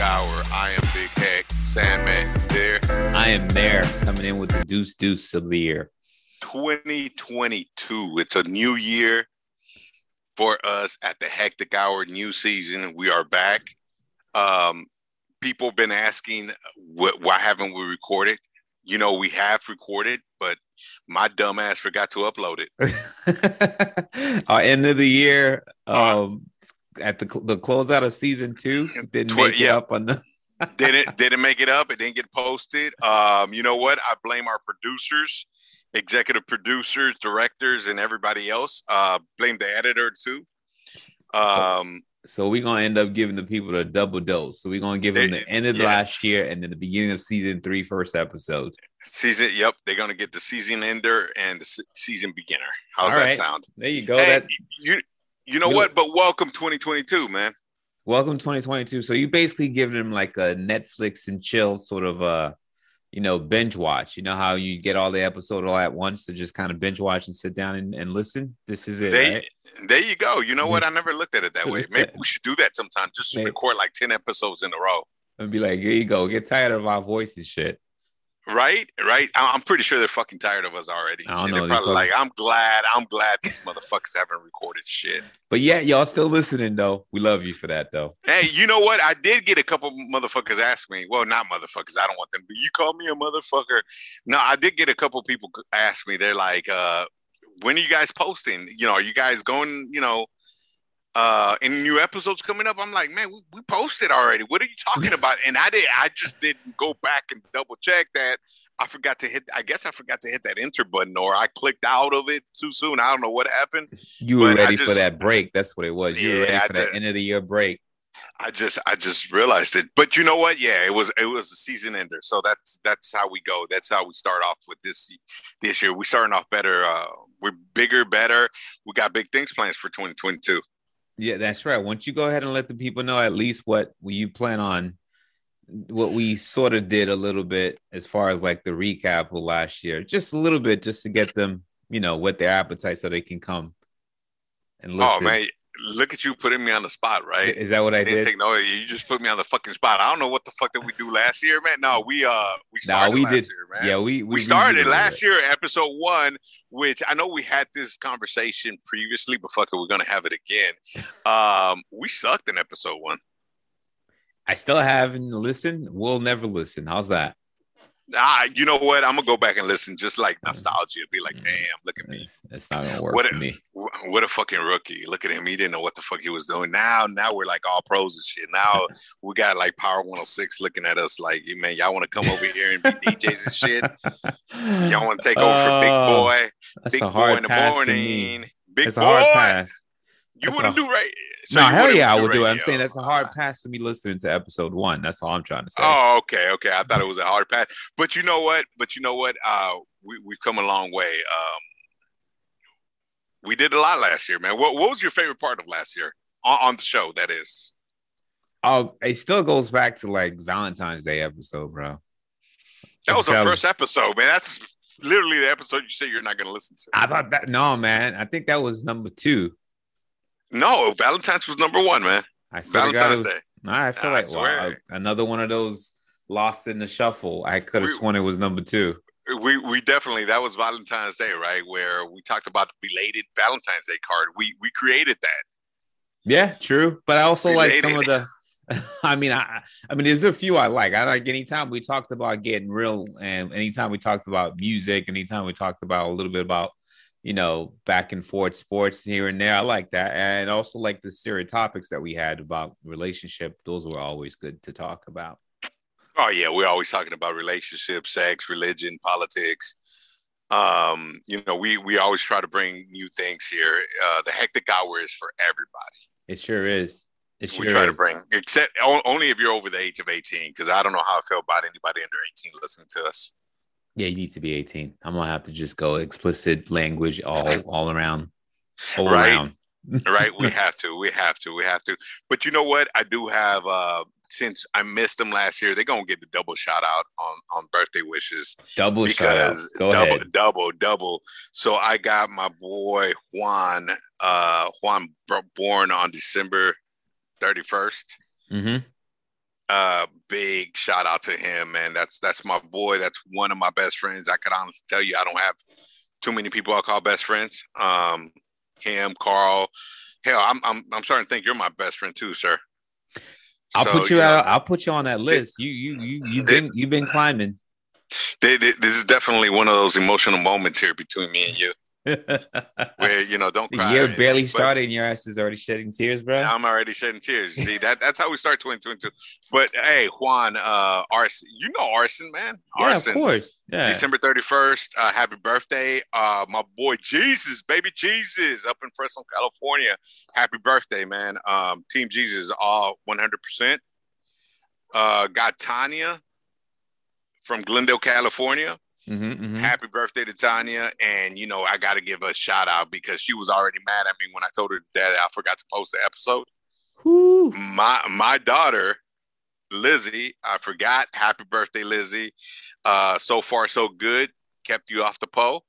hour. I am Big Hec. Sandman there. I am there coming in with the deuce deuce of the year. 2022. It's a new year for us at the hectic hour new season. We are back. Um, people have been asking wh- why haven't we recorded? You know, we have recorded, but my dumbass forgot to upload it. Our end of the year, uh, um, at the the closeout of season two, didn't make yeah. it up on the. didn't didn't make it up. It didn't get posted. Um, you know what? I blame our producers, executive producers, directors, and everybody else. Uh, blame the editor too. Um, so we're gonna end up giving the people a double dose. So we're gonna give they, them the end of yeah. last year and then the beginning of season three, first episode. Season, yep, they're gonna get the season ender and the season beginner. How's All that right. sound? There you go. Hey, that you you know what? But welcome 2022, man. Welcome 2022. So you basically giving them like a Netflix and chill sort of uh you know binge watch. You know how you get all the episode all at once to just kind of binge watch and sit down and, and listen. This is it. They, right? There you go. You know what? I never looked at it that way. Maybe we should do that sometime. Just Maybe. record like 10 episodes in a row. And be like, here you go. Get tired of our voice and shit. Right, right. I'm pretty sure they're fucking tired of us already. I don't know, they're probably like, I'm glad, I'm glad these motherfuckers haven't recorded shit. But yeah, y'all still listening though. We love you for that though. Hey, you know what? I did get a couple motherfuckers ask me. Well, not motherfuckers. I don't want them. But you call me a motherfucker. No, I did get a couple people ask me. They're like, uh, when are you guys posting? You know, are you guys going? You know, uh any new episodes coming up i'm like man we, we posted already what are you talking about and i did i just didn't go back and double check that i forgot to hit i guess i forgot to hit that enter button or i clicked out of it too soon i don't know what happened you were ready just, for that break that's what it was you yeah, were ready for that end of the year break I just I just realized it. But you know what? Yeah, it was it was a season ender. So that's that's how we go. That's how we start off with this this year. We starting off better. Uh, we're bigger, better. We got big things plans for 2022. Yeah, that's right. Once you go ahead and let the people know at least what you plan on, what we sort of did a little bit as far as like the recap of last year, just a little bit, just to get them, you know, what their appetite so they can come and listen. Oh man, look at you putting me on the spot, right? Is that what I, did? Take, no, you just put me on the fucking spot. I don't know what the fuck did we do last year, man. No, we uh we started no, we did. Year, man. Yeah, we we, we started we last year, episode one, which I know we had this conversation previously, but fuck it, we're gonna have it again. Um, we sucked in episode one. I still haven't listened. We'll never listen. How's that? Ah, you know what? I'm gonna go back and listen, just like nostalgia. Be like, damn, look at me. It's not gonna work what a, for me. What a fucking rookie! Look at him. He didn't know what the fuck he was doing. Now, now we're like all pros and shit. Now we got like Power 106 looking at us like, man, y'all want to come over here and be DJs and shit? Y'all want to take over for Big oh, Boy? Big Boy in the morning. Big it's Boy. A hard pass. You want to do right? So no, hell yeah, I would do it. I'm saying that's a hard pass for me listening to episode one. That's all I'm trying to say. Oh, okay, okay. I thought it was a hard pass, but you know what? But you know what? Uh, we we've come a long way. Um, we did a lot last year, man. What what was your favorite part of last year on, on the show? That is. Oh, it still goes back to like Valentine's Day episode, bro. That was the first episode, man. That's literally the episode you say you're not going to listen to. I thought that no, man. I think that was number two. No, Valentine's was number one, man. I Valentine's Day. I feel like wow, another one of those lost in the shuffle. I could have sworn it was number two. We we definitely that was Valentine's Day, right? Where we talked about the belated Valentine's Day card. We we created that. Yeah, true. But I also belated. like some of the. I mean, I I mean, there's a few I like. I like anytime we talked about getting real, and anytime we talked about music, anytime we talked about a little bit about you know, back and forth sports here and there. I like that. And also like the serious topics that we had about relationship. Those were always good to talk about. Oh yeah, we're always talking about relationships, sex, religion, politics. Um, you know, we we always try to bring new things here. Uh, the hectic hour is for everybody. It sure is. It sure we try is. to bring, except only if you're over the age of 18, because I don't know how I feel about anybody under 18 listening to us. Yeah, you need to be 18. I'm gonna have to just go explicit language all all around. All right. around. right. We have to. We have to. We have to. But you know what? I do have uh since I missed them last year, they're gonna get the double shout out on on birthday wishes. Double because Go double, ahead. double, double. So I got my boy Juan, uh Juan born on December 31st. Mm-hmm. Uh, big shout out to him, man. That's that's my boy. That's one of my best friends. I could honestly tell you, I don't have too many people I call best friends. Um, him, Carl. Hell, I'm I'm I'm starting to think you're my best friend too, sir. I'll so, put you, you out. I'll put you on that list. You you you you've been you've been climbing. They, they, this is definitely one of those emotional moments here between me and you. Where you know don't cry. The year barely started, and your ass is already shedding tears, bro. I'm already shedding tears. You See that that's how we start 2022. But hey, Juan, uh, Arson, you know Arson, man. Arson, yeah, of course. Yeah. December 31st. Uh, happy birthday, uh, my boy Jesus, baby Jesus, up in Fresno, California. Happy birthday, man. Um, Team Jesus, all 100. percent Uh, got Tanya from Glendale, California. Mm-hmm, mm-hmm. Happy birthday to Tanya. And, you know, I got to give a shout out because she was already mad at me when I told her that I forgot to post the episode. My, my daughter, Lizzie, I forgot. Happy birthday, Lizzie. Uh, so far, so good. Kept you off the pole.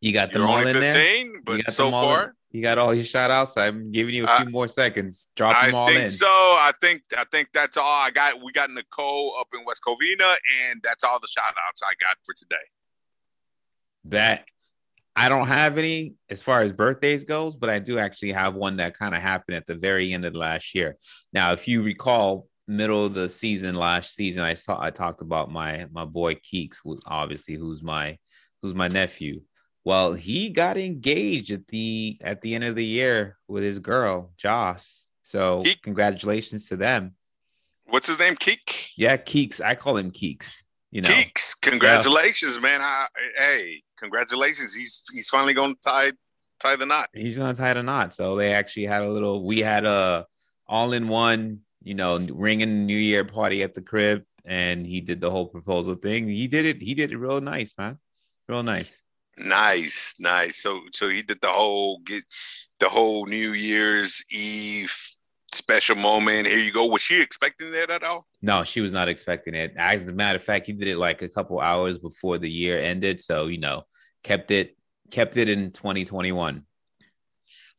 You got all in 15, there. But so far, you got all your shout outs. I'm giving you a few uh, more seconds. Drop them I all in. I think so. I think I think that's all I got. We got Nicole up in West Covina, and that's all the shout outs I got for today. That I don't have any as far as birthdays goes, but I do actually have one that kind of happened at the very end of the last year. Now, if you recall, middle of the season last season, I saw I talked about my my boy Keeks, obviously who's my who's my nephew. Well, he got engaged at the at the end of the year with his girl, Joss. So Keek. congratulations to them. What's his name? Keek? Yeah, Keeks. I call him Keeks. You know, Keeks. Congratulations, yeah. man. I, hey, congratulations. He's he's finally going to tie tie the knot. He's going to tie the knot. So they actually had a little. We had a all in one. You know, ringing New Year party at the crib, and he did the whole proposal thing. He did it. He did it real nice, man. Real nice. Nice, nice. So so he did the whole get the whole New Year's Eve special moment. Here you go. Was she expecting that at all? No, she was not expecting it. As a matter of fact, he did it like a couple hours before the year ended. So, you know, kept it kept it in 2021.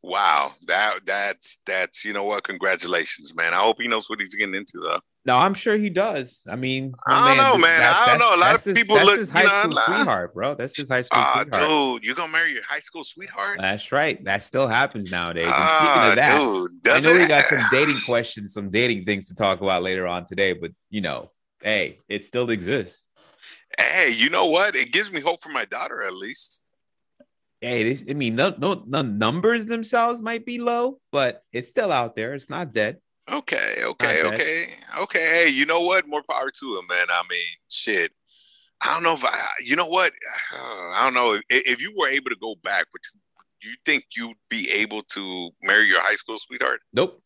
Wow, that that's that's you know what? Congratulations, man. I hope he knows what he's getting into though. No, I'm sure he does. I mean, I don't man, know, man. I don't know. A lot of people his, look. That's his high school sweetheart, bro. That's his high school uh, sweetheart. Dude, you gonna marry your high school sweetheart? That's right. That still happens nowadays. And speaking of that, dude, I know it? we got some dating questions, some dating things to talk about later on today. But you know, hey, it still exists. Hey, you know what? It gives me hope for my daughter, at least hey, this, I mean, no, no, the numbers themselves might be low, but it's still out there. It's not dead. Okay, okay, okay, okay. Hey, you know what? More power to him, man. I mean, shit. I don't know if I, you know what? I don't know if, if you were able to go back, but you, you think you'd be able to marry your high school sweetheart? Nope.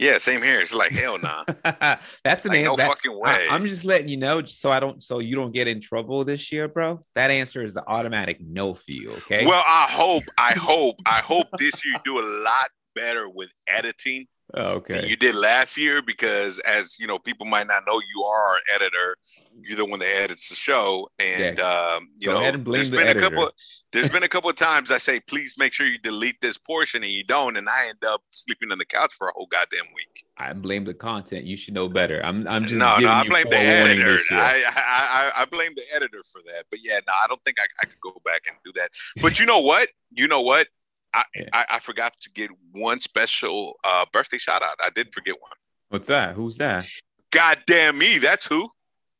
Yeah, same here. It's like hell nah. That's the like, name. No that, fucking way. I, am just letting you know, so I don't, so you don't get in trouble this year, bro. That answer is the automatic no for you. Okay. Well, I hope, I hope, I hope this year you do a lot better with editing. Okay. you did last year because, as you know, people might not know you are an editor you're the one that edits the show, and yeah. um, you Go know, there's the been editor. a couple. There's been a couple of times I say, please make sure you delete this portion, and you don't, and I end up sleeping on the couch for a whole goddamn week. I blame the content. You should know better. I'm, I'm just no, no. I blame the editor. I, I, I, blame the editor for that. But yeah, no, I don't think I, I could go back and do that. But you know what? You know what? I, yeah. I, I, forgot to get one special uh, birthday shout out. I did forget one. What's that? Who's that? Goddamn me, that's who.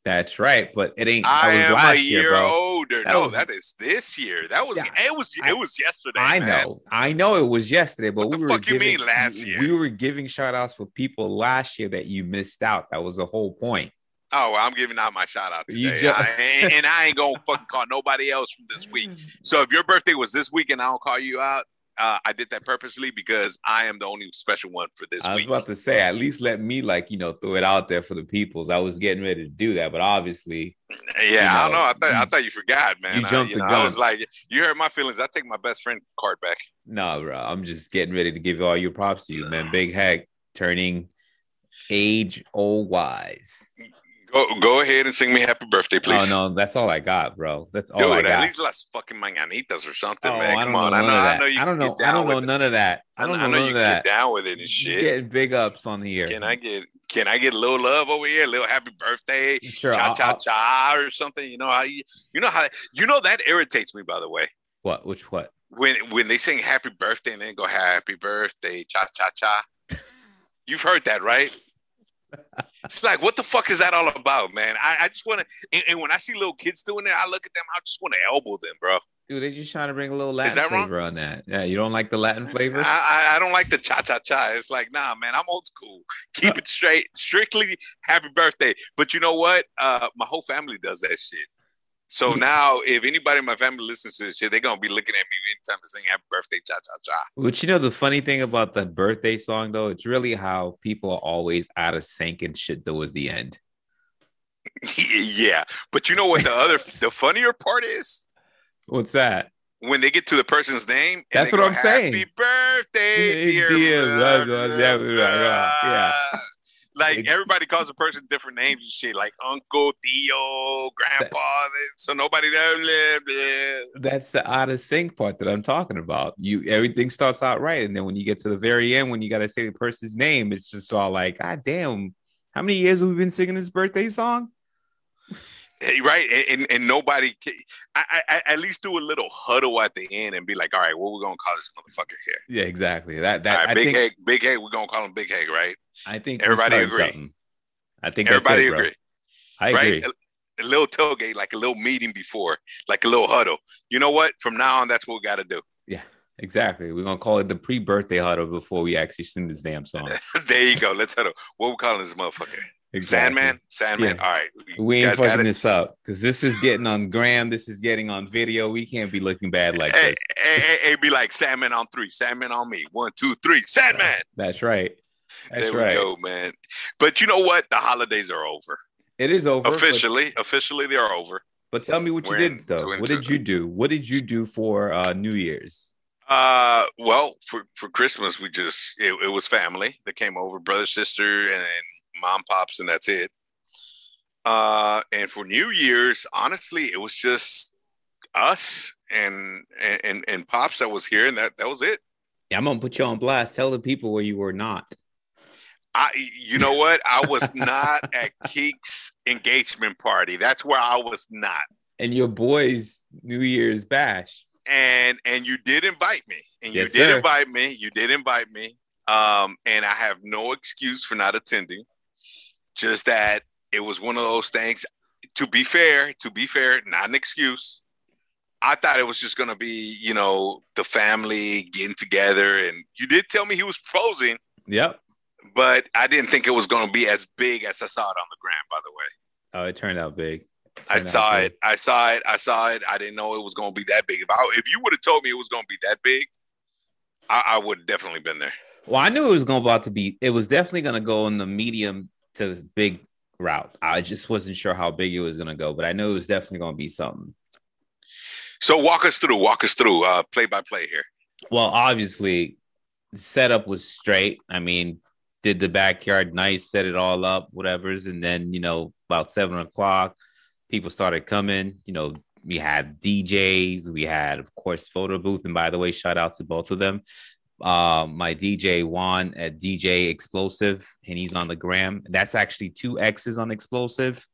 That's right, but it ain't. I am a year, year older. That no, was, that is this year. That was yeah, it was it was yesterday. I man. know, I know it was yesterday, but what we were fuck giving, you mean last year? We were giving shout outs for people last year that you missed out. That was the whole point. Oh, well, I'm giving out my shout out today, just... I, and I ain't gonna fucking call nobody else from this week. So if your birthday was this week and I don't call you out, uh, I did that purposely because I am the only special one for this I was week. about to say, at least let me like you know throw it out there for the peoples. I was getting ready to do that, but obviously, yeah, you know, I don't know. I thought I thought you forgot, man. You jumped I, you know, the gun. I was like, you hurt my feelings. I take my best friend card back. No, bro, I'm just getting ready to give all your props to you, man. Big Hec turning age old wise. Go go ahead and sing me happy birthday, oh, please. Oh no, that's all I got, bro. That's all Dude, I got. At least las fucking mañanitas or something, oh, man. Come on, I know, I know, you. I don't know. I don't know none of that. I don't know, I know you get down with it and shit. Getting big ups on the air. Can I get can I get a little love over here, a little happy birthday, Sure, cha I'll- cha I'll- cha or something? You know how you, you know how you know that irritates me. By the way, What? Which what? when when they sing happy birthday and then go happy birthday, cha cha cha. You've heard that, right? It's like, what the fuck is that all about, man? I, I just want to, and, and when I see little kids doing it, I look at them, I just want to elbow them, bro. Dude, they're just trying to bring a little Latin that wrong? flavor on that. Yeah, you don't like the Latin flavor? I, I, I don't like the cha cha cha. It's like, nah, man, I'm old school. Keep it straight, strictly happy birthday. But you know what? Uh, my whole family does that shit. So Yeah. now, if anybody in my family listens to this shit, they're gonna be looking at me anytime to sing happy birthday, cha cha cha. But you know the funny thing about the birthday song though, it's really how people are always out of sync and shit towards the end. yeah, but you know what? The other, the funnier part is What's that? when they get to the person's name. and That's they what go, I'm saying. Happy birthday, Dear blah, blah, blah. Yeah. Like everybody calls a person different names and shit, like Uncle, Theo, Grandpa. So nobody knows. Blah, blah. That's the out of sync part that I'm talking about. You everything starts out right, and then when you get to the very end, when you gotta say the person's name, it's just all like, God damn, how many years have we been singing this birthday song? Hey, Right, and, and, nobody. Can, I, I, at least do a little huddle at the end and be like, "All right, what we gonna call this motherfucker here?" Yeah, exactly. That that right, Big think Hec, Big Hec, we're gonna call him Big Hec, right? I think Everybody agree. something. I think that's Everybody it, bro. agree, I right? agree. A, a little tailgate, like a little meeting before, like a little huddle. You know what? From now on, that's what we got to do. Yeah. Exactly. We're gonna call it the pre-birthday huddle before we actually sing this damn song. there you go. Let's huddle. What we calling this motherfucker? Exactly. Sandman. Sandman. Yeah. All right. We ain't fucking this up because this is getting on gram. This is getting on video. We can't be looking bad like Hey, this. hey, hey, hey, be like Sandman on three. Sandman on me. One, two, three. Sandman. That's right. That's there we right. go, man. But you know what? The holidays are over. It is over but- officially, officially, they are over. But, tell me what you did though. What did you do? What did you do for uh, New Year's? Uh, well, for for Christmas, we just it, it was family that came over, brother, sister, and, mom, pops, and that's it. Uh, and for New Year's, honestly, it was just us and and and pops that was here, and that that was it. Yeah, I'm gonna put you on blast. Tell the people where you were not. I, you know what? I was not at Keek's engagement party. That's where I was not. And your boys' New Year's bash. and and you did invite me and Yes, you did sir. invite me you did invite me um and i have no excuse for not attending just that it was one of those things to be fair to be fair not an excuse i thought it was just going to be you know the family getting together and you did tell me he was posing. Yep. but i didn't think it was going to be as big as i saw it on the gram by the way Oh, it turned out big. I saw it. I saw it. I saw it. I didn't know it was going to be that big. If I, if you would have told me it was going to be that big, I, I would have definitely been there. Well, I knew it was going about to be. It was definitely going to go in the medium to this big route. I just wasn't sure how big it was going to go, but I knew it was definitely going to be something. So walk us through. Walk us through. Uh, play by play here. Well, obviously, the setup was straight. I mean, did the backyard nice, set it all up, whatever's, and then you know about seven o'clock, people started coming. You know, we had DJs, we had of course photo booth, and by the way, shout out to both of them. Um, my DJ Juan at DJ Explosive, and he's on the gram. That's actually two X's on Explosive,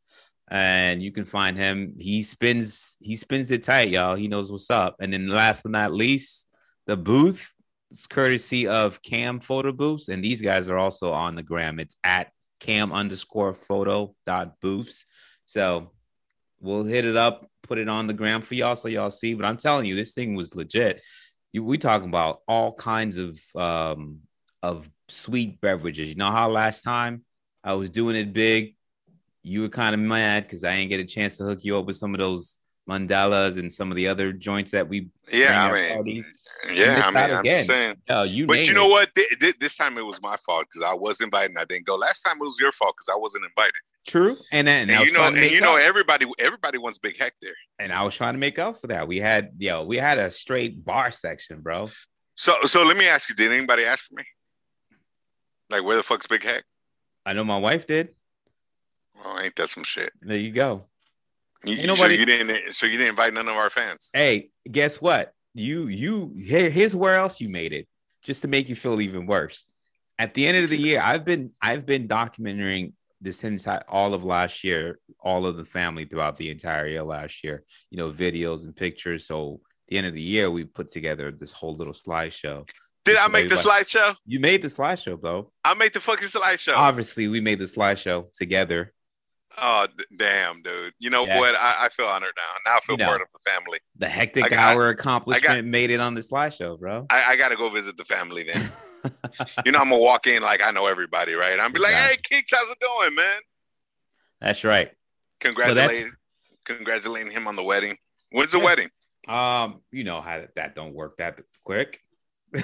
and you can find him. He spins, he spins it tight, y'all. He knows what's up. And then last but not least, the booth courtesy of Cam Photo Booths, and these guys are also on the gram. It's at Cam underscore photo dot booths. So we'll hit it up, put it on the gram for y'all so y'all see. But I'm telling you, this thing was legit. You, we talking about all kinds of um of sweet beverages. You know how last time I was doing it big, you were kind of mad because I didn't get a chance to hook you up with some of those mandalas and some of the other joints that we Yeah, I mean, parties. yeah, I mean, I'm again. saying. Oh, you But you know it. what? Th- th- this time it was my fault because I was invited and I didn't go. Last time it was your fault because I wasn't invited. True, and uh, then I And you know, and you know, up. everybody, everybody wants Big Hec there. and I was trying to make up for that. We had, yo, we had a straight bar section, bro. So, so let me ask you: Did anybody ask for me? Like, where the fuck's Big Hec? I know my wife did. Oh, ain't that some shit? There you go. You, Ain't you- nobody- so you didn't. So you didn't invite none of our fans. Hey, guess what? You, you, here, here's where else you made it, just to make you feel even worse. At the end of the year, I've been I've been documenting this entire all of last year, all of the family throughout the entire year last year. You know, videos and pictures. So the end of the year, we put together this whole little slideshow. Did I make the like, slideshow? You made the slideshow, bro. I made the fucking slideshow. Obviously, we made the slideshow together. Oh damn, dude! You know yeah. what? I, I, feel honored now. Now I feel you know, part of the family. The hectic got, hour accomplishment got, made it on the slideshow, bro. I, I got to go visit the family then. you know, I'm gonna walk in like I know everybody, right? I'm be like, "Hey, Keeks, how's it going, man?" That's right. Congratulating, congratulating him on the wedding. When's the yeah. wedding? Um, you know how that don't work that quick.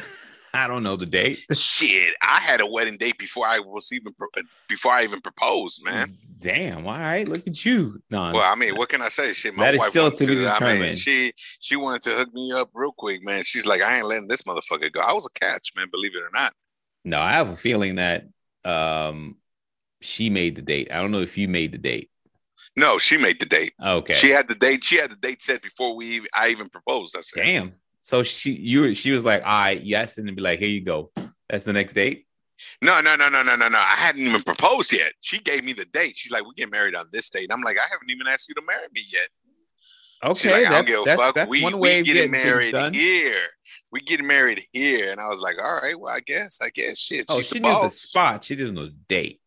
I don't know the date. Shit, I had a wedding date before I was even before I even proposed, man. Damn, all right, look at you. No, well, I mean, what can I say? Shit, my that wife is still to be determined. I mean, she she wanted to hook me up real quick, man. She's like, I ain't letting this motherfucker go. I was a catch, man. Believe it or not. No, I have a feeling that um she made the date. I don't know if you made the date. No, she made the date. Okay. She had the date. She had the date set before we even, I even proposed. I said, "Damn." So she you she was like, "I right, yes," and then be like, "Here you go." That's the next date. No, no, no, no, no, no, no. I hadn't even proposed yet. She gave me the date. She's like, "We get married on this date." I'm like, "I haven't even asked you to marry me yet." Okay, like, that's, that's, that's, we, one way we getting, married here. We getting married here, and I was like, "All right, well, I guess, I guess, shit." Oh, she the knew boss. the spot. She didn't know the date.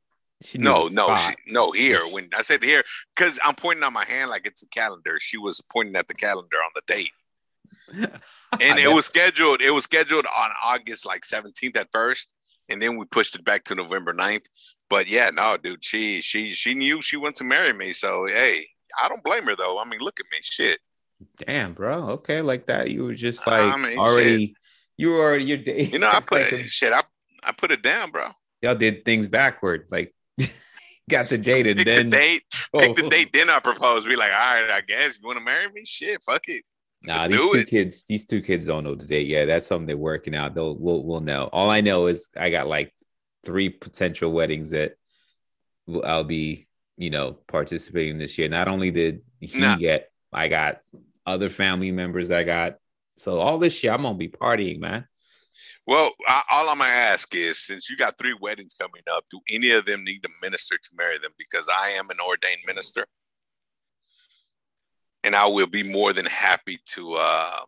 She no, no, she, no. Here, when I said here, because I'm pointing on my hand like it's a calendar. She was pointing at the calendar on the date. and it was scheduled. It was scheduled on August like 17th at first, and then we pushed it back to November 9th. But yeah, no, dude, she she she knew she wanted to marry me. So hey, I don't blame her though. I mean, look at me, shit. Damn, bro. Okay, like that. You were just like I mean, already. Shit. You were already your day. You know, I put like shit. I I put it down, bro. Y'all did things backward. Like got the date and pick then the date. Oh. Pick the date. Then I propose. Be like, all right, I guess you want to marry me. Shit, fuck it. Nah, these two it. kids, these two kids don't know the date yet. That's something they're working out. They'll we'll we'll know. All I know is I got like three potential weddings that I'll be, you know, participating this year. Not only did he nah. get, I got other family members I got. So all this shit, I'm gonna be partying, man. Well, I, all I'm gonna ask is, since you got three weddings coming up, do any of them need a minister to marry them? Because I am an ordained minister and I will be more than happy to uh,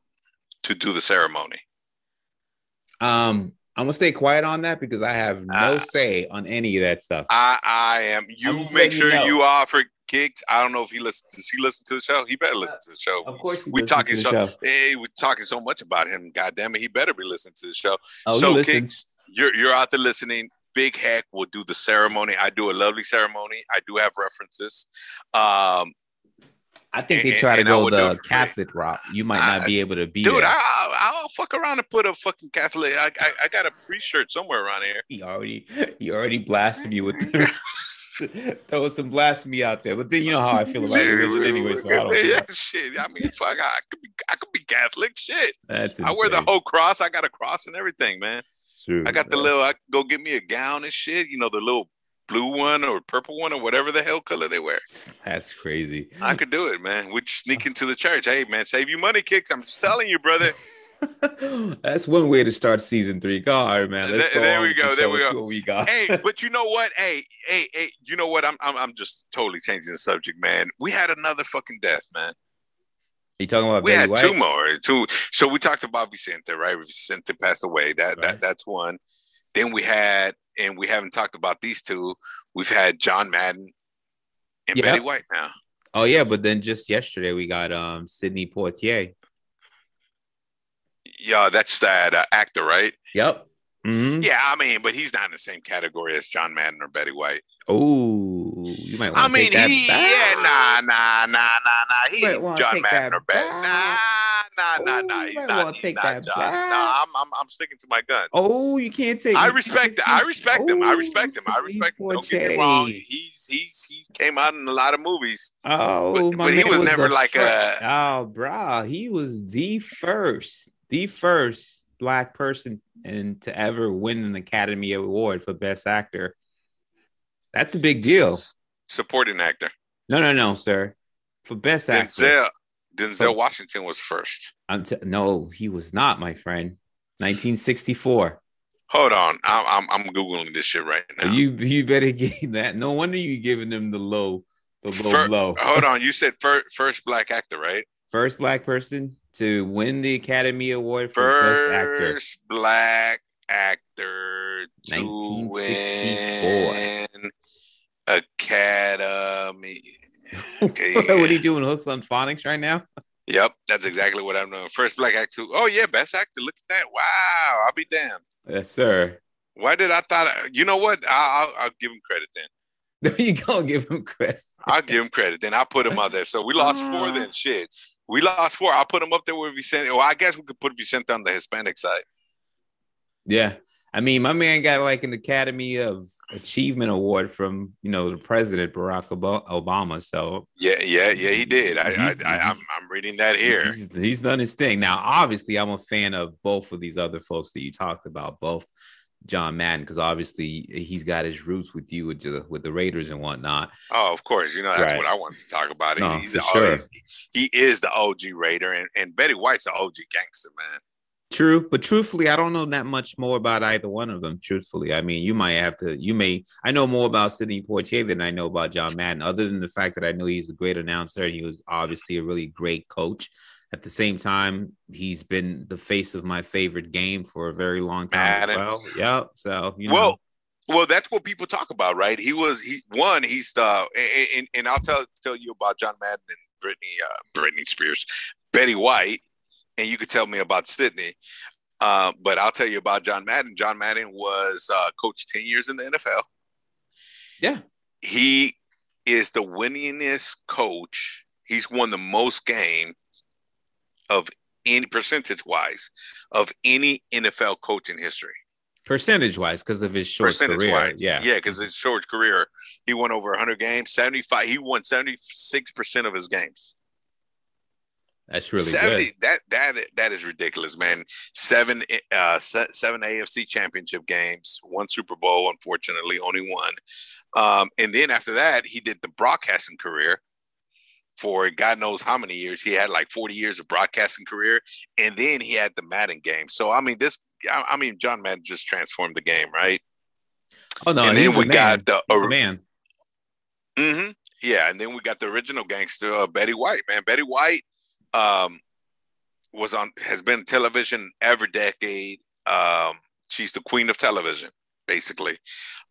to do the ceremony. Um, I'm gonna stay quiet on that because I have no uh, say on any of that stuff. I I am. You make sure you, know. you offer Keeks. I don't know if he listens. Does he listen to the show? He better listen to the show. Of course, we talking so. Show. Hey, we're talking so much about him. God damn it, he better be listening to the show. Oh, so Keeks, you're you're out there listening. Big Hec will do the ceremony. I do a lovely ceremony. I do have references. Um, I think they try to go the Catholic route. You might not be able to be dude. I'll, I'll, fuck around and put a fucking Catholic. I, I, I got a pre-shirt somewhere around here. He already he already blasted you with throw some blasphemy out there. But then you know how I feel about religion anyway. So I don't. Yeah, shit. I mean, fuck. I could be I could be Catholic. Shit. That's insane. I wear the whole cross. I got a cross and everything, man. True, I got the little. I go get me a gown and shit. You know the little blue one or purple one or whatever the hell color they wear. That's crazy. I could do it, man. We'd sneak into the church. Hey, man, save you money, Keeks. I'm selling you, brother. That's one way to start season three. All right, man. Let's there, go there we go. There we go. What we got. hey, but you know what? Hey, hey, hey. You know what? I'm, I'm, I'm just totally changing the subject, man. We had another fucking death, man. You talking about? We Betty had White? two more. Two. So we talked about Vicente, right? Vicente passed away. That right. that that's one. Then we had, and we haven't talked about these two. We've had John Madden and yep. Betty White now. Oh yeah, but then just yesterday we got um Sidney Poitier. Yeah, that's that uh, actor, right? Yep. Mm-hmm. Yeah, I mean, but he's not in the same category as John Madden or Betty White. Oh, you might. I mean, he, yeah, nah, nah, nah, nah, nah. He John Madden or Betty. Nah, nah, nah, nah. He's not. He's not John. Back. Nah, I'm, I'm, I'm sticking to my guns. Oh, you can't take. I respect. I respect him. I respect him. I respect him. Don't get me wrong. He's, he's, he came out in a lot of movies. Oh, but, but he was, was never like a. Oh, bro, he was the first, the first black person and to ever win an Academy Award for Best Actor. That's a big deal. S- supporting actor. No, no, no, sir. For Best Denzel, Actor. Denzel Washington was first. I'm t- no, he was not, my friend. 1964. Hold on, I'm I'm, I'm googling this shit right now. You you better get that. No wonder you giving them the low, the low Fir- blow. hold on, you said first first black actor, right? First black person to win the Academy Award for First Best Actor. First black actor to 1964. win Academy. what are you doing? Hooks on phonics right now? Yep, that's exactly what I'm doing. First black actor. Oh yeah, best actor. Look at that. Wow, I'll be damned. Yes, sir. Why did I thought? You know what? I'll, I'll, I'll give him credit then. There you go. Give him credit. I'll give him credit. Then I'll put him out there. So we lost four. Ah. Then shit, we lost four. I'll put him up there with Vicente. Well, I guess we could put Vicente on the Hispanic side. Yeah. I mean, my man got like an Academy of Achievement Award from you know the president Barack Obama. So Yeah, yeah, yeah. He did. I, I, I, I'm, I'm reading that here. he's, he's done his thing. Now, obviously, I'm a fan of both of these other folks that you talked about, both John Madden, because obviously he's got his roots with you with the with the Raiders and whatnot. Oh, of course. You know that's Right. what I wanted to talk about. No, he's always, he is the OG Raider, and, and Betty White's the OG gangster, man. True, but truthfully, I don't know that much more about either one of them. Truthfully, I mean, you might have to. You may. I know more about Sidney Poitier than I know about John Madden. Other than the fact that I know he's a great announcer and he was obviously a really great coach. At the same time, he's been the face of my favorite game for a very long time. As well, yeah. So you know, Well, well, that's what people talk about, right? He was he one. He's the and, and, and I'll tell tell you about John Madden and Brittany uh, Britney Spears, Betty White, and you could tell me about Sidney. Uh, but I'll tell you about John Madden. John Madden was uh, coach ten years in the NFL. Yeah. he is the winningest coach. He's won the most game of any percentage wise of any NFL coach in history. percentage wise, because of his short percentage career, wise. yeah, Yeah, because his short career, he won over 100 games, 75. He won 76% of his games. that's really 70 good. that that that is ridiculous, man. Seven uh seven AFC championship games, one Super Bowl, unfortunately, only one. Um, and then after that, he did the broadcasting career for God knows how many years. He had like 40 years of broadcasting career, and then he had the Madden game. So I mean, this I, I mean, John Madden just transformed the game, right? Oh no, and then we got the a man. hmm Yeah, and then we got the original gangster, uh, Betty White. Man, Betty White um, was on has been television every decade. Um, she's the queen of television, basically.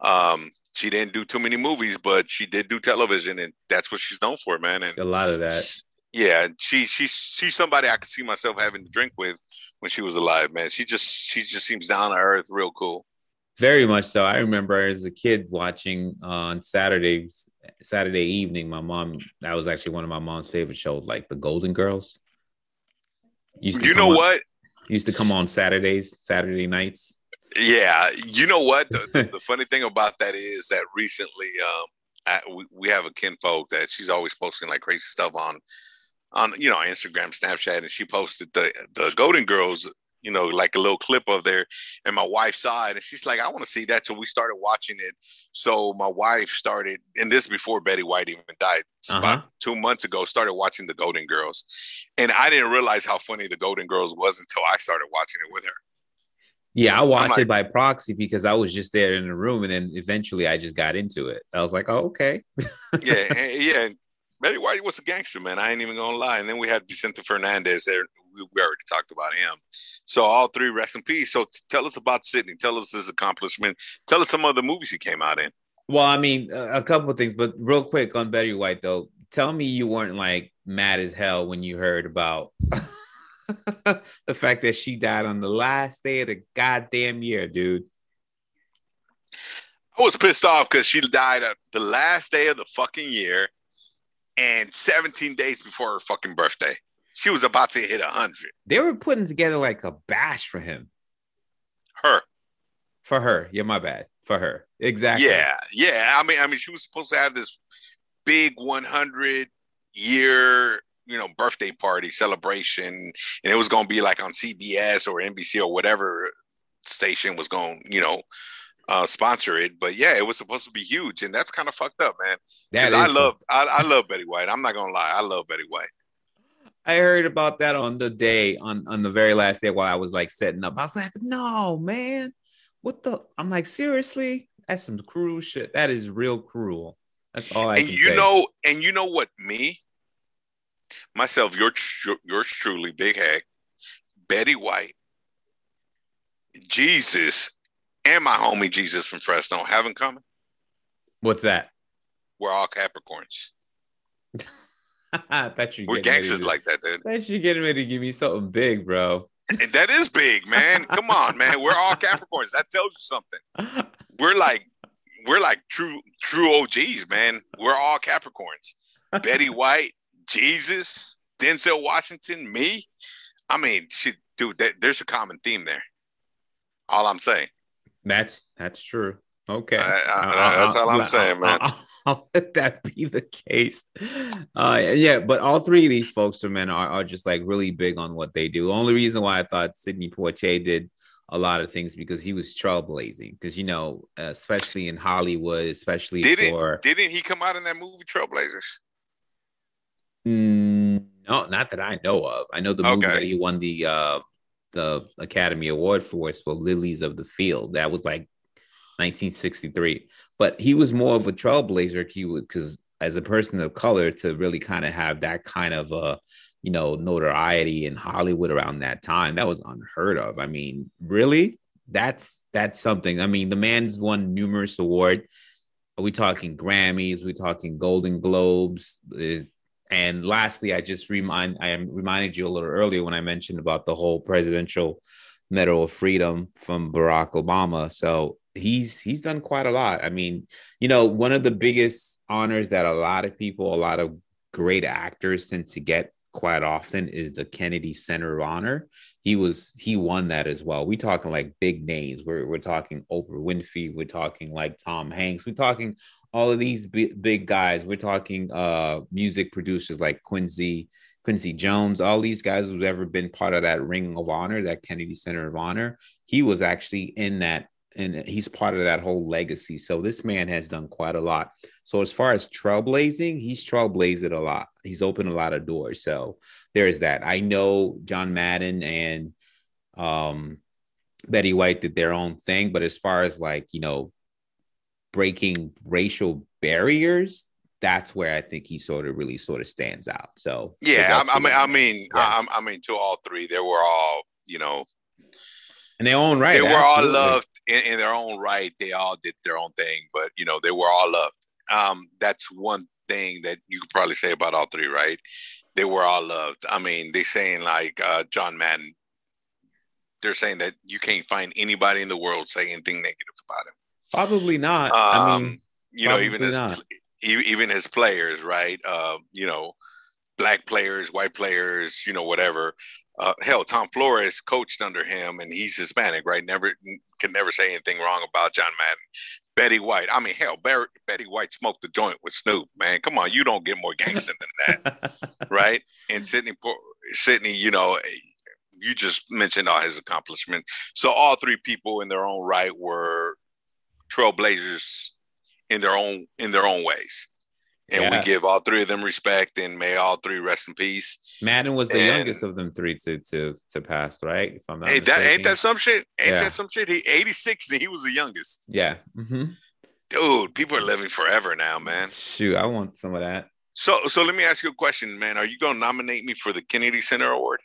Um, she didn't do too many movies, but she did do television, and that's what she's known for, man. And A lot of that. yeah, she she's she's somebody I could see myself having to drink with when she was alive, man. She just she just seems down to earth, real cool. Very much so. I remember as a kid watching on Saturdays, Saturday evening. My mom, that was actually one of my mom's favorite shows, like the Golden Girls. You know on- what? Used to come on Saturdays, Saturday nights. Yeah, you know what? The, the, the funny thing about that is that recently, um, I, we, we have a kinfolk that she's always posting like crazy stuff on, on you know Instagram, Snapchat, and she posted the the Golden Girls, you know, like a little clip of there, and my wife saw it, and she's like, I want to see that, so we started watching it. So my wife started, and this before Betty White even died, Uh-huh. about two months ago, started watching the Golden Girls, and I didn't realize how funny the Golden Girls was until I started watching it with her. Yeah, I watched like- it by proxy because I was just there in the room, and then eventually I just got into it. I was like, "Oh, okay." yeah, and- yeah. Betty White was a gangster, man. I ain't even gonna lie. And then we had Vicente Fernandez there. We, we already talked about him. So all three rest in peace. So t- tell us about Sidney. Tell us his accomplishment. Tell us some of the movies he came out in. Well, I mean, a a couple of things, but real quick on Betty White though. Tell me you weren't like mad as hell when you heard about the fact that she died on the last day of the goddamn year, dude. I was pissed off because she died at the last day of the fucking year and 17 days before her fucking birthday. She was about to hit 100. They were putting together like a bash for him. Her. For her. Yeah, my bad. For her. Exactly. Yeah, yeah. I mean, I mean, she was supposed to have this big 100 year, you know, birthday party celebration, and it was going to be like on CBS or NBC or whatever station was going, you know, uh, sponsor it. But yeah, it was supposed to be huge, and that's kind of fucked up, man. Because I love, I, I love Betty White. I'm not gonna lie, I love Betty White. I heard about that on the day on on the very last day while I was like setting up. I was like, no, man. what the? I'm like, seriously? That's some cruel shit. That is real cruel. That's all I and you say. know, and you know what? Me, myself, yours, yours truly, Big Hec, Betty White, Jesus, and my homie Jesus from Fresno have in common. What's that? We're all Capricorns. that you We're gangsters like that, dude. That you getting ready to give me something big, bro. That is big, man. Come on, man. We're all Capricorns. That tells you something. We're like we're like true true OGs, man. We're all Capricorns. Betty White, Jesus, Denzel Washington, me. I mean, shit, dude, that, there's a common theme there. All I'm saying. That's that's true. Okay, I, I, uh, uh, that's all I'm uh, saying, man. I'll let that be the case. Uh, yeah, but all three of these folks are men are, are just like really big on what they do. The only reason why I thought Sidney Poitier did a lot of things because he was trailblazing. Because you know, especially in Hollywood, especially didn't, for didn't he come out in that movie Trailblazers? Mm, no, not that I know of. I know the movie okay. that he won the uh, the Academy Award for is for Lilies of the Field. That was like 1963. But he was more of a trailblazer. He would because as a person of color to really kind of have that kind of uh you know notoriety in Hollywood around that time that was unheard of. I mean, really, that's that's something. I mean, the man's won numerous awards. Are we talking Grammys? Are we talking Golden Globes? And lastly, I just remind I am reminded you a little earlier when I mentioned about the whole presidential Medal of Freedom from Barack Obama. So he's he's done quite a lot. I mean, you know, one of the biggest honors that a lot of people, a lot of great actors tend to get quite often is the Kennedy Center of Honor. He was he won that as well. We're talking like big names. We're we're talking Oprah Winfrey. We're talking like Tom Hanks. We're talking all of these big, big guys. We're talking uh music producers like Quincy Quincy Jones. All these guys who've ever been part of that Ring of Honor, that Kennedy Center of Honor. He was actually in that and he's part of that whole legacy. So this man has done quite a lot. So as far as trailblazing, he's trailblazed a lot. He's opened a lot of doors. So there's that. I know John Madden and um, Betty White did their own thing, but as far as like you know, breaking racial barriers, that's where I think he sort of really sort of stands out. So yeah, I, I mean, I mean, yeah. I, I mean, to all three, they were all you know in their own right. They were absolutely. all loved in, in, their own right. They all did their own thing, but you know, they were all loved. Um, that's one thing that you could probably say about all three, right? They were all loved. I mean, they saying like uh, John Madden, they're saying that you can't find anybody in the world say anything negative about him. Probably not. Um, I mean, you know, even his not. even his players, right? Uh, you know, black players, white players, you know, whatever uh, hell, Tom Flores coached under him, and he's Hispanic, right? Never can never say anything wrong about John Madden. Betty White. I mean, hell, Betty White smoked the joint with Snoop, man. Come on, you don't get more gangster than that, right? And Sidney, Sidney, you know, you just mentioned all his accomplishments. So all three people in their own right were trailblazers in their own in their own ways and yeah. we give all three of them respect and may all three rest in peace. Madden was the and, youngest of them three to to to pass, right? If I'm not hey, that, ain't that some shit? Ain't yeah. that some shit? He 86 and he was the youngest. Yeah. Mm-hmm. Dude, people are living forever now, man. Shoot, I want some of that. So so let me ask you a question, man. Are you gonna nominate me for the Kennedy Center Award?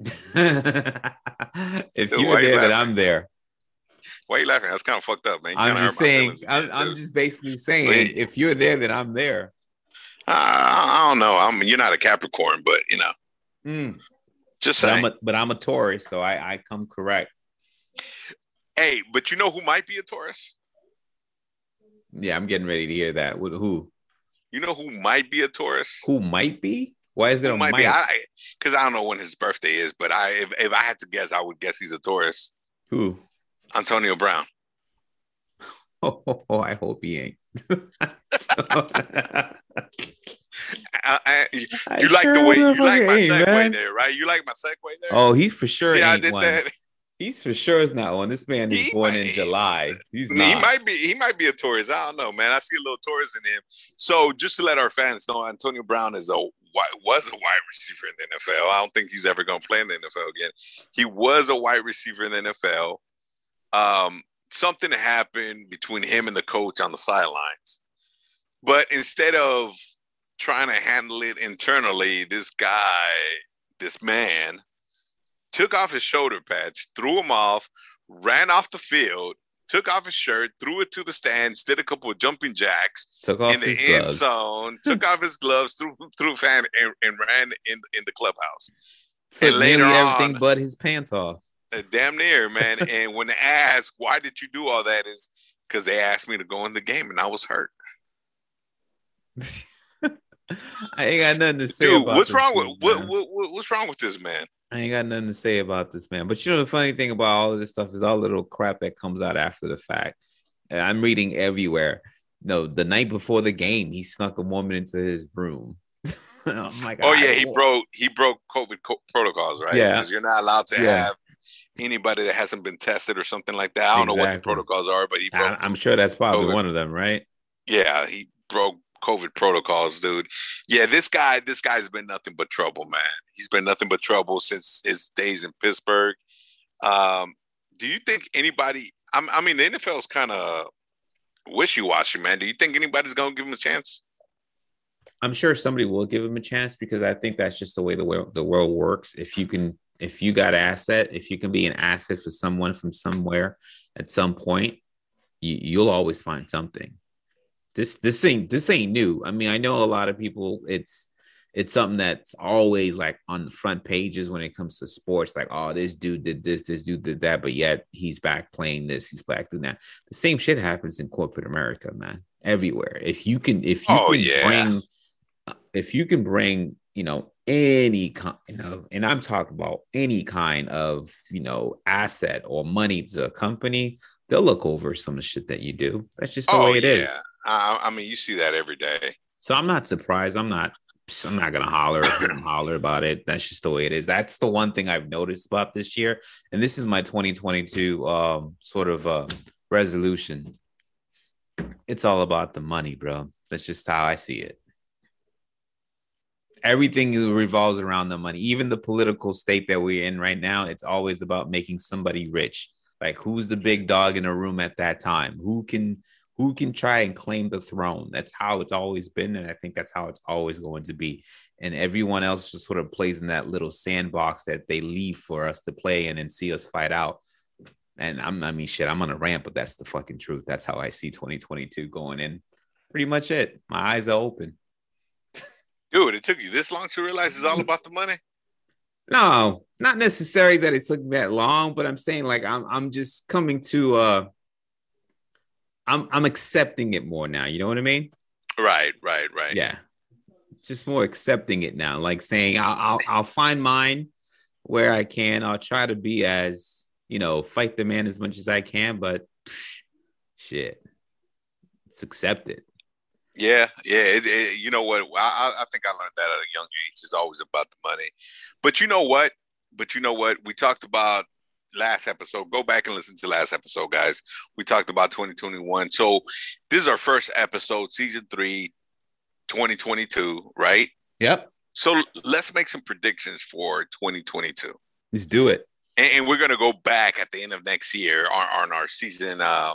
if you're there, then I'm there. Why are you laughing? That's kind of fucked up, man. You I'm just saying. I'm, I'm, just basically saying, if you're there, then I'm there. Uh, I don't know. I'm. You're not a Capricorn, but you know. Mm. Just saying. But I'm, a, but I'm a Taurus, so I, I come correct. Hey, but you know who might be a Taurus? Yeah, I'm getting ready to hear that. With who? You know who might be a Taurus? Who might be? Why is there who might, might? be? Because I, I, don't know when his birthday is, but I if, if I had to guess, I would guess he's a Taurus. Who? Antonio Brown. Oh, I hope he ain't. I, I, you I like sure the way you like my segue man. there, right? You like my segue there. Oh, he's for sure. See, I did one. that. He's for sure is not one. This man is he born might, in July. He's he not. might be. He might be a Taurus. I don't know, man. I see a little Taurus in him. So just to let our fans know, Antonio Brown is a was a wide receiver in the NFL. I don't think he's ever going to play in the NFL again. He was a wide receiver in the NFL um, something happened between him and the coach on the sidelines. But instead of trying to handle it internally, this guy, this man, took off his shoulder pads, threw them off, ran off the field, took off his shirt, threw it to the stands, did a couple of jumping jacks took off in the end gloves. zone, took off his gloves, threw threw a fan, and, and ran in in the clubhouse. And later everything but his pants off. Uh, damn near, man. and when they asked why did you do all that, is because they asked me to go in the game, and I was hurt. I ain't got nothing to say. Dude, what's wrong with what, what, what, what's wrong with this man? I ain't got nothing to say about this man. But you know the funny thing about all of this stuff is all the little crap that comes out after the fact. And I'm reading everywhere. no, the night before the game, he snuck a woman into his room. I'm like, oh yeah, he broke he broke COVID co- protocols, right? Yeah, because you're not allowed to yeah. have anybody that hasn't been tested or something like that. I don't exactly. know what the protocols are, but he I, am sure that's probably COVID. one of them, right? Yeah, he broke COVID protocols, dude. Yeah, this guy, this guy's been nothing but trouble, man. He's been nothing but trouble since his days in Pittsburgh. Um, do you think anybody? I'm, I mean, the NFL is kind of wishy-washy, man. Do you think anybody's gonna give him a chance? I'm sure somebody will give him a chance because I think that's just the way the world the world works. If you can, if you got asset, if you can be an asset for someone from somewhere at some point, you, you'll always find something this this ain't this ain't new. I mean, I know a lot of people. It's it's something that's always like on the front pages when it comes to sports. Like, oh, this dude did this, this dude did that, but yet he's back playing this, he's back doing that. The same shit happens in corporate America, man. Everywhere. If you can, if you oh, can yeah. bring, if you can bring, you know, any kind of, and I'm talking about any kind of, you know, asset or money to a company, they'll look over some of the shit that you do. That's just the oh, way it yeah. is. I, I mean, you see that every day. So I'm not surprised. I'm not. I'm not gonna holler holler about it. That's just the way it is. That's the one thing I've noticed about this year, and this is my 2022 um, sort of uh, resolution. It's all about the money, bro. That's just how I see it. Everything revolves around the money. Even the political state that we're in right now, it's always about making somebody rich. Like who's the big dog in a room at that time? Who can who can try and claim the throne. That's how it's always been, and I think that's how it's always going to be. And everyone else just sort of plays in that little sandbox that they leave for us to play in and see us fight out. And I'm, I mean, shit, I'm on a ramp, but that's the fucking truth. That's how I see 2022 going in. Pretty much it. My eyes are open. Dude, it took you this long to realize it's all about the money. No, not necessarily that it took that long, but I'm saying like I'm I'm just coming to uh I'm I'm accepting it more now. You know what I mean? Right, right, right. Yeah, just more accepting it now. Like saying I'll I'll, I'll find mine where I can. I'll try to be as you know fight the man as much as I can, but psh, shit, it's accepted. Yeah, yeah. It, it, you know what? I, I think I learned that at a young age. It's always about the money. But you know what? But you know what? We talked about last episode. Go back and listen to last episode, guys. We talked about 2021. So this is our first episode, season three, 2022, right? Yep. So let's make some predictions for 2022. Let's do it. And, and we're gonna go back at the end of next year on, on our season uh,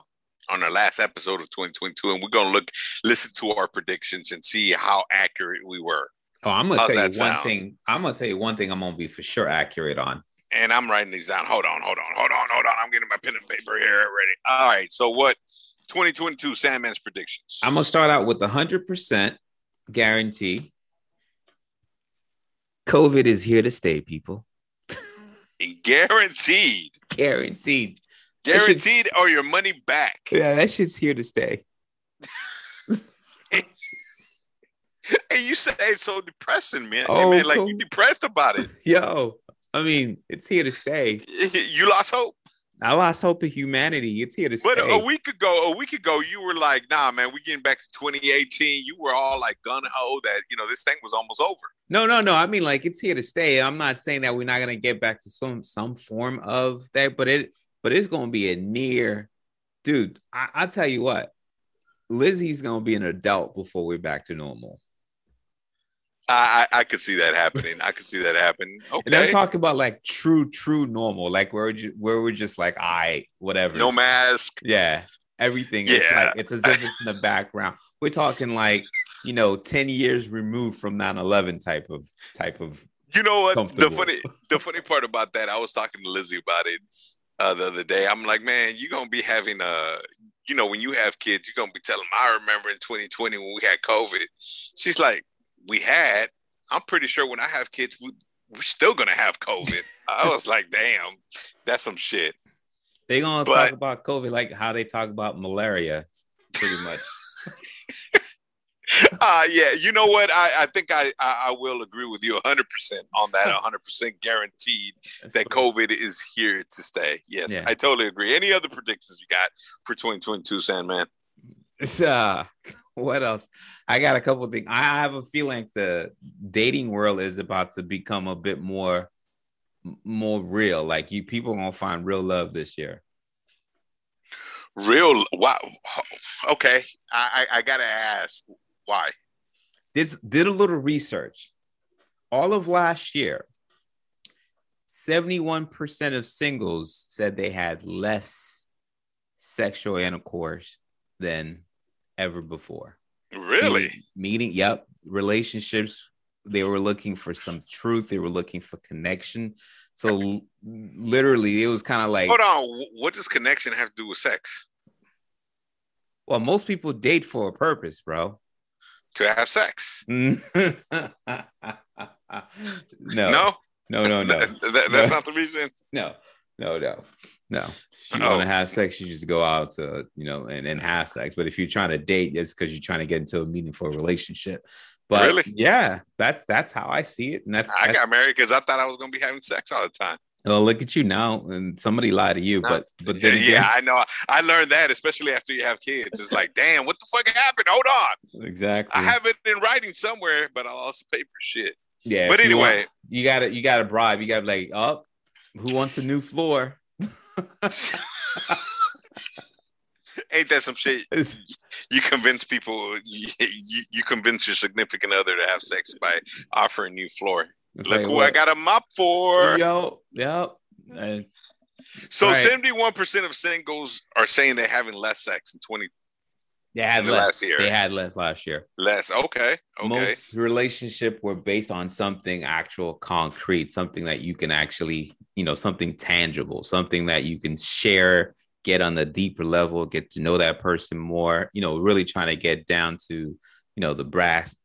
on our last episode of 2022, and we're gonna look listen to our predictions and see how accurate we were. Oh, I'm gonna How's tell you one sound? thing. I'm gonna tell you one thing. I'm gonna be for sure accurate on and I'm writing these down. Hold on, hold on, hold on, hold on. I'm getting my pen and paper here ready. All right. So what 2022 Sandman's predictions? I'm gonna start out with 100 percent guarantee. COVID is here to stay, people. Guaranteed. Guaranteed. Guaranteed or your money back. Yeah, that shit's here to stay. and you say it's so depressing, man. Oh, hey, man, like you depressed about it. Yo, I mean, it's here to stay. You lost hope. I lost hope of humanity. It's here to but stay. But a week ago, a week ago, you were like, "Nah, man, we getting back to 2018." You were all like gun ho that you know this thing was almost over. No, no, no. I mean, like it's here to stay. I'm not saying that we're not gonna get back to some some form of that, but it but it's gonna be a near, dude. I, I tell you what, Lizzie's gonna be an adult before we're back to normal. I, I, I could see that happening. I could see that happening. Okay. And I'm talking about like true, true normal, like where you, where we're just like, I whatever. No mask. Yeah. Everything. Yeah. It's like it's as if it's in the background. We're talking like, you know, 10 years removed from 9-11 type of type of you know what? The funny the funny part about that, I was talking to Lizzie about it uh, the other day. I'm like, man, you're gonna be having a you know, when you have kids, you're gonna be telling them, I remember in 2020 when we had COVID. She's like, we had. I'm pretty sure when I have kids, we, we're still gonna have COVID. I was like, damn, that's some shit. They gonna but, talk about COVID like how they talk about malaria, pretty much. uh yeah, you know what? I, I think I, I, I will agree with you 100 percent on that. 100 percent guaranteed That's that. COVID is here to stay. Yes, yeah. I totally agree. Any other predictions you got for 2022, Sandman? It's, uh, what else? I got a couple things. I have a feeling the dating world is about to become a bit more more real. Like you people gonna find real love this year. Real wow. Okay. I, I, I gotta ask why? Did did a little research. All of last year, 71% of singles said they had less sexual intercourse than ever before. Really? Meaning, meaning, yep, relationships. They were looking for some truth. They were looking for connection. So literally, it was kind of like. Hold on. What does connection have to do with sex? Well, most people date for a purpose, bro. To have sex. no. No. No, no, no. That, that, that's no. not the reason. No, no, no. No, if you oh. want to have sex, you just go out to, you know, and, and have sex. But if you're trying to date, it's because you're trying to get into a meaningful relationship. But really? yeah, that's that's how I see it. And that's I that's, got married because I thought I was gonna be having sex all the time. Well, look at you now, and somebody lied to you. but but then yeah, yeah, I know. I learned that, especially after you have kids. It's like, damn, what the fuck happened? Hold on. Exactly. I have it in writing somewhere, but I lost the paper shit. Yeah. But anyway, you, want, you gotta you gotta bribe. You gotta like, up. Oh, who wants a new floor? Ain't that some shit? You convince people, you, you, you, convince your significant other to have sex by offering you floor. It's Look like, who what? I got a mop for. Yo, yep. so seventy-one percent of singles are saying they're having less sex in twenty. They had less last year. They had less last year. Less. Okay. Okay. Most relationship were based on something actual, concrete, something that you can actually you know something tangible something that you can share get on the deeper level get to know that person more you know really trying to get down to you know the brass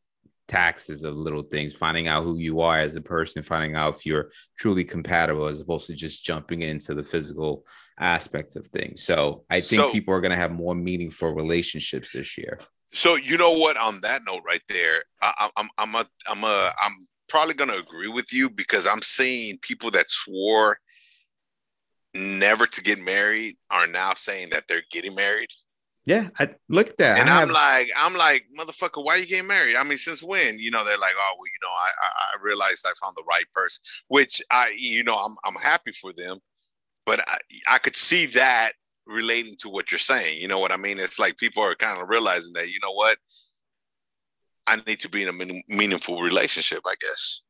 taxes of little things finding out who you are as a person finding out if you're truly compatible as opposed to just jumping into the physical aspect of things. So i think so, people are going to have more meaningful relationships this year. So you know what? On that note right there I, i'm i'm a i'm a i'm probably going to agree with you because I'm seeing people that swore never to get married are now saying that they're getting married. Yeah, I look at that. And I am have... like, I'm like, motherfucker, why are you getting married? I mean, since when? You know, they're like, oh, well, you know, I, I, I realized I found the right person, which I, you know, I'm, I'm happy for them, but I, I could see that relating to what you're saying. You know what I mean? It's like people are kind of realizing that, you know what, I need to be in a meaningful relationship, I guess.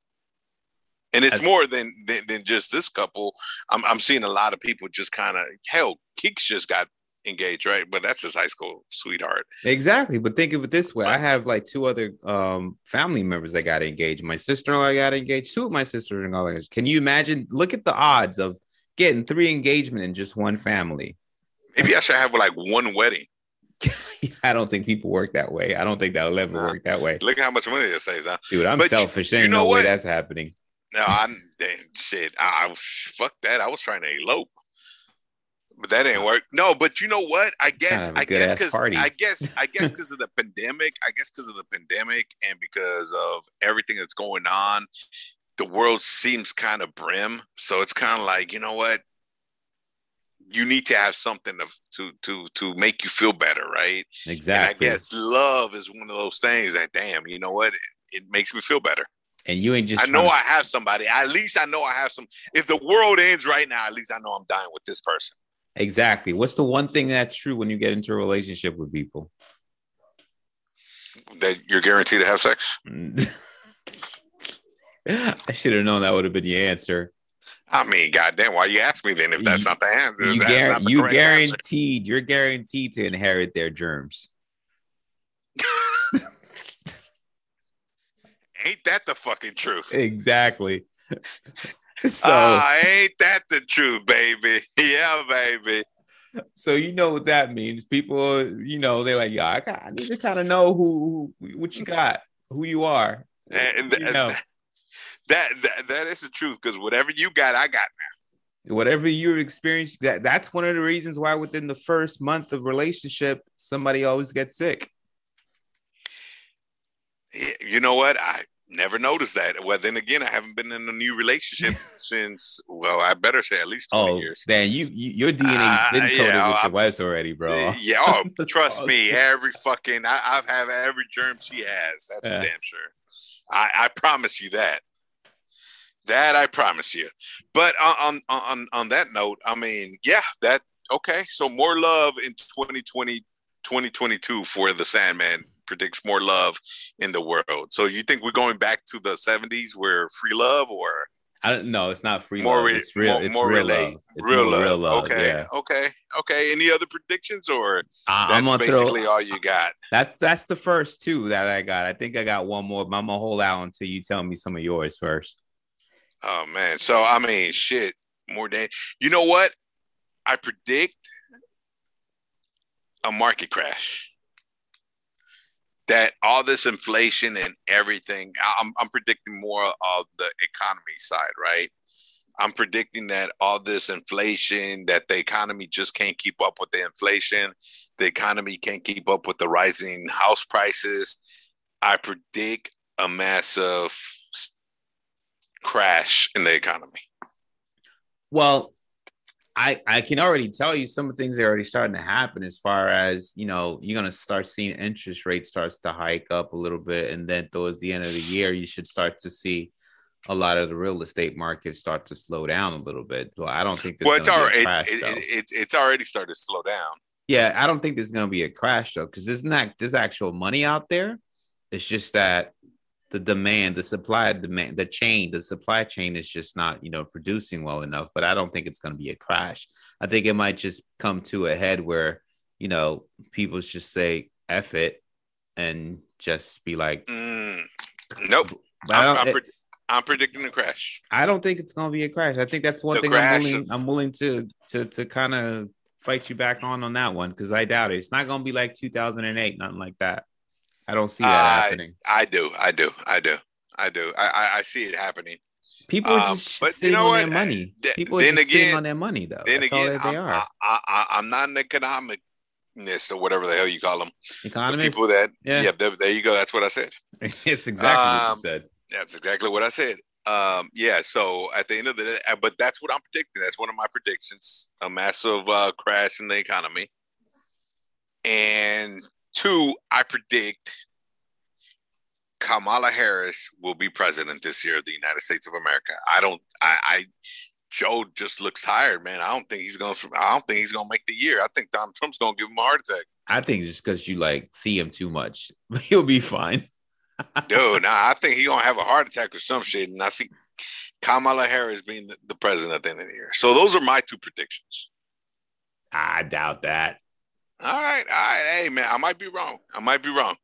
And it's more than, than, than just this couple. I'm I'm seeing a lot of people just kind of hell. Keeks just got engaged, right? But that's his high school sweetheart. Exactly. But think of it this way: I have like two other um, family members that got engaged. My sister-in-law got engaged. Two of my sisters-in-law. Can you imagine? Look at the odds of getting three engagement in just one family. Maybe I should have like one wedding. I don't think people work that way. I don't think that'll ever nah. work that way. Look at how much money it saves, huh? Dude, I'm but selfish. There ain't no what? way that's happening. No, I'm shit. I, I fuck that. I was trying to elope, but that didn't work. No, but you know what? I guess I guess because I guess I guess because of the pandemic. I guess because of the pandemic and because of everything that's going on, the world seems kind of brim. So it's kind of like you know what? you need to have something to to to to make you feel better, right? Exactly. And I guess love is one of those things that, damn, you know what? It, it makes me feel better. And you ain't just. I know to... I have somebody. At least I know I have some. If the world ends right now, at least I know I'm dying with this person. Exactly. What's the one thing that's true when you get into a relationship with people? That you're guaranteed to have sex. I should have known that would have been the answer. I mean, goddamn, why you ask me then if that's you, not the answer? You, gar- you guaranteed, answer. you're guaranteed to inherit their germs. ain't that the fucking truth? Exactly. so uh, ain't that the truth, baby? Yeah, baby. So you know what that means. People, you know, they're like, "Yeah, I, I need to kind of know who, who, what you got, who you are." And you know. that, that that is the truth because whatever you got, I got now. Whatever you're experiencing, that that's one of the reasons why within the first month of relationship, somebody always gets sick. You know what? I never noticed that. Well, then again, I haven't been in a new relationship since. Well, I better say at least twenty oh, years. Dan, you, you your DNA uh, been coded yeah, with your wife's already, bro. Yeah, oh, trust me, every fucking I, I've have every germ she has. That's yeah. damn sure. I, I promise you that. That I promise you. But on on on that note, I mean, yeah, that okay. So more love in 2020, 2022 for the Sandman predicts more love in the world. So you think we're going back to the 70s where free love or I don't know. It's not free more love. It's real. More, it's more real love. It's real, love. real love. Okay. Yeah. Okay. Okay. Any other predictions or uh, that's basically throw, all you got? That's that's the first two that I got. I think I got one more, but I'm gonna hold out until you tell me some of yours first. Oh man. So I mean, shit. More than you know what? I predict a market crash. That all this inflation and everything, I'm, I'm predicting more of the economy side, right? I'm predicting that all this inflation, that the economy just can't keep up with the inflation. The economy can't keep up with the rising house prices. I predict a massive crash in the economy? Well, I I can already tell you some of the things are already starting to happen as far as you know you're gonna start seeing interest rates starts to hike up a little bit, and then towards the end of the year you should start to see a lot of the real estate market start to slow down a little bit. Well, I don't think. Well, it's already crash, it's, it, it's it's already started to slow down. Yeah, I don't think there's going to be a crash though, because there's not there's actual money out there. It's just that the demand, the supply demand, the chain, the supply chain is just not, you know, producing well enough. But I don't think it's going to be a crash. I think it might just come to a head where, you know, people just say "f it" and just be like, mm, "Nope." I'm, I'm, pre- I'm, predicting a crash. I don't think it's going to be a crash. I think that's one the thing I'm willing, of- I'm willing to to to kind of fight you back on on that one because I doubt it. It's not going to be like 2008, nothing like that. I don't see that uh, happening. I do. I do. I do. I do. I, I, I see it happening. People are um, just um, sitting you know on what? their money. People are just again, sitting on their money, though. Then That's again, they I'm, are. I, am not an economicist or whatever the hell you call them. Economist. People that, yeah, yeah there, there, you go. That's what I said. it's exactly um, what you um, said. That's exactly what I said. Um, yeah. So at the end of the day, uh, but that's what I'm predicting. That's one of my predictions: a massive uh, crash in the economy. And two, I predict Kamala Harris will be president this year of the United States of America. I don't. I, I Joe just looks tired, man. I don't think he's gonna. I don't think he's gonna make the year. I think Donald Trump's gonna give him a heart attack. I think just because you like see him too much, he'll be fine. Dude, nah, I think he's gonna have a heart attack or some shit, and I see Kamala Harris being the, the president at the end of the year. So those are my two predictions. I doubt that. All right, all right. Hey, man, I might be wrong. I might be wrong.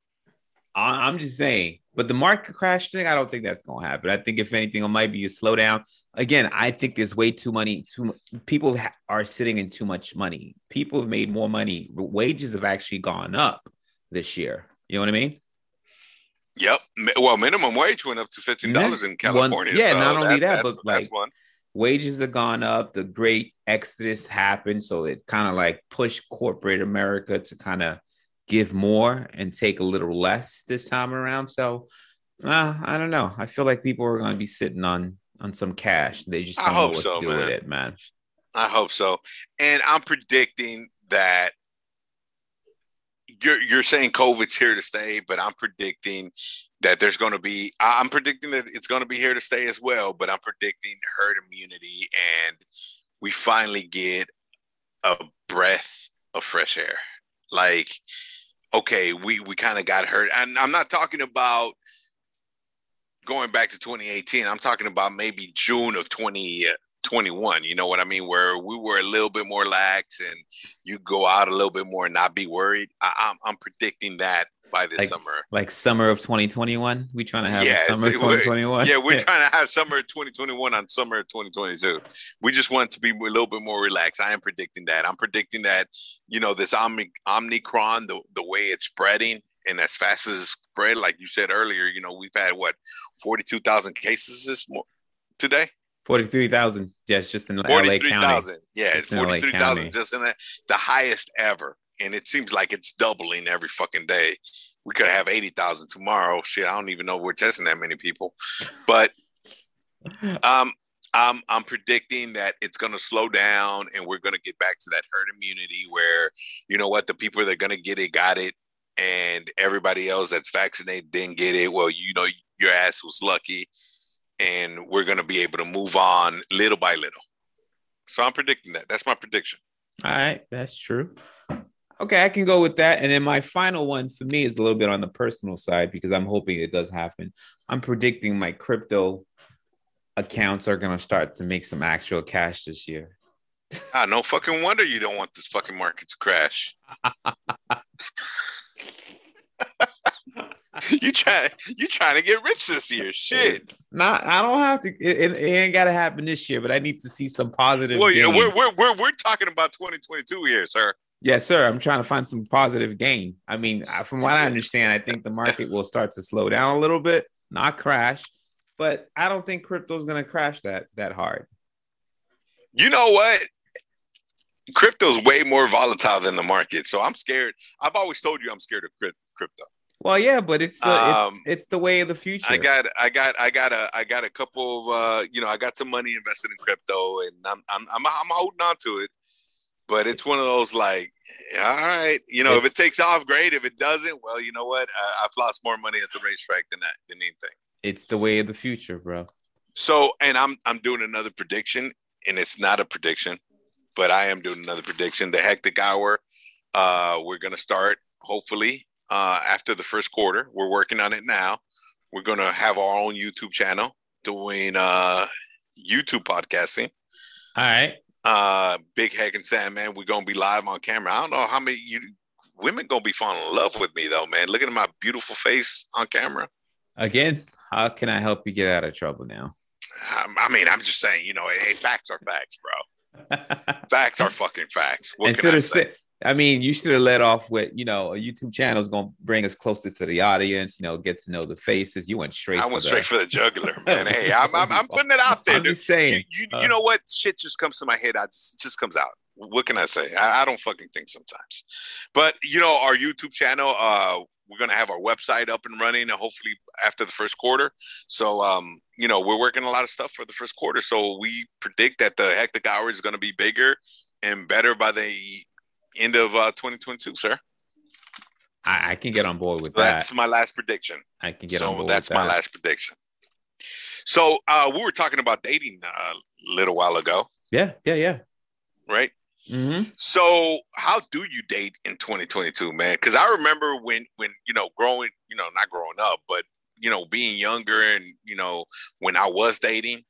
I'm just saying, but the market crash thing, I don't think that's going to happen. I think if anything, it might be a slowdown. Again, I think there's way too money. Too people ha- are sitting in too much money. People have made more money. Wages have actually gone up this year. You know what I mean? Yep. Well, minimum wage went up to fifteen dollars mm-hmm. in California. One, yeah, so not only that, that but like one. Wages have gone up. The great exodus happened, so it kind of like pushed corporate America to kind of give more and take a little less this time around. So uh, I don't know. I feel like people are going to be sitting on on some cash. They just don't I know what so, to do man. with it, man. I hope so. And I'm predicting that you're you're saying COVID's here to stay, but I'm predicting that there's going to be. I'm predicting that it's going to be here to stay as well. But I'm predicting herd immunity, and we finally get a breath of fresh air. Like okay, we we kind of got hurt, and I'm not talking about going back to 2018. I'm talking about maybe June of 2021. Uh, you know what I mean? Where we were a little bit more lax and you go out a little bit more and not be worried. I, I'm I'm predicting that by this like, summer. Like summer of 2021. We trying to have yeah, summer 2021. Yeah, we're trying to have summer 2021 on summer 2022. We just want to be a little bit more relaxed. I am predicting that. I'm predicting that, you know, this Omni Omicron, the, the way it's spreading and as fast as it's spread, like you said earlier, you know, we've had what 42,000 cases this mo- today. 43,000. Yes, just in LA county. 43,000. Yeah, 43,000 just in that, the highest ever and it seems like it's doubling every fucking day. We could have eighty thousand tomorrow. Shit, I don't even know we're testing that many people, but um, I'm I'm predicting that it's going to slow down, and we're going to get back to that herd immunity where you know what the people that are going to get it got it, and everybody else that's vaccinated didn't get it. Well, you know your ass was lucky, and we're going to be able to move on little by little. So I'm predicting that. That's my prediction. All right, that's true. Okay, I can go with that. And then my final one for me is a little bit on the personal side because I'm hoping it does happen. I'm predicting my crypto accounts are going to start to make some actual cash this year. Ah, no fucking wonder you don't want this fucking market to crash. you try you trying to get rich this year. Shit. Not I don't have to it, it, ain't gotta happen this year, but I need to see some positive. Well, yeah, we're, we're we're we're talking about 2022 here, sir. Yes, sir. I'm trying to find some positive gain. I mean, from what I understand, I think the market will start to slow down a little bit, not crash, but I don't think crypto is going to crash that that hard. You know what? Crypto's way more volatile than the market, so I'm scared. I've always told you I'm scared of crypto. Well, yeah, but it's the, um, it's, it's the way of the future. I got I got I got a I got a couple of uh, you know I got some money invested in crypto, and I'm I'm I'm, I'm holding on to it but it's one of those like, all right, you know, it's, if it takes off, great. If it doesn't, well, you know what? I, have lost more money at the racetrack than that than anything. It's the way of the future, bro. So, and I'm I'm doing another prediction, and it's not a prediction, but I am doing another prediction. The hectic hour, uh, we're gonna start hopefully uh, after the first quarter. We're working on it now. We're gonna have our own YouTube channel doing uh, YouTube podcasting. All right uh Big Hec and Sandman. We're gonna be live on camera. I don't know how many you women gonna be falling in love with me though, man. Looking at my beautiful face on camera. Again, how can I help you get out of trouble now? I mean, I'm just saying, you know, hey, facts are facts, bro. facts are fucking facts. What Instead I say? I mean, you should have let off with, you know, a YouTube channel is going to bring us closer to the audience, you know, get to know the faces. You went straight. I went straight for the juggler, man. hey, I'm, I'm, I'm, putting it out there. I'm just saying. You, you, uh, you, know what? Shit just comes to my head. I just, just comes out. What can I say? I, I, don't fucking think sometimes. But, you know, our YouTube channel, uh, we're going to have our website up and running and hopefully after the first quarter. So, um, you know, we're working a lot of stuff for the first quarter. So we predict that the hectic hour is going to be bigger and better by the end of uh, 2022, sir. I, I, can get on board with that. That's my last prediction. I can get so on board. That's my last prediction. So uh, we were talking about dating a little while ago. Yeah, yeah, yeah. Right. Mm-hmm. So how do you date in 2022, man? Because I remember when when you know growing, you know, not growing up, but you know, being younger and you know when I was dating,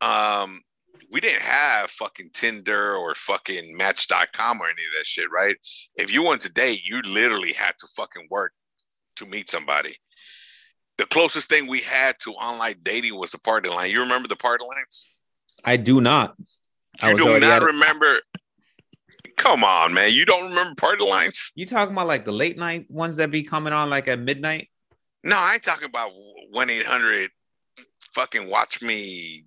um, we didn't have fucking Tinder or fucking Match.com or any of that shit, right? If you wanted to date, you literally had to fucking work to meet somebody. The closest thing we had to online dating was the party line. You remember the party lines? I do not. You do not remember. Come on, man. You don't remember party lines? You talking about like the late night ones that be coming on like at midnight? No, I ain't talking about 1 800 fucking watch me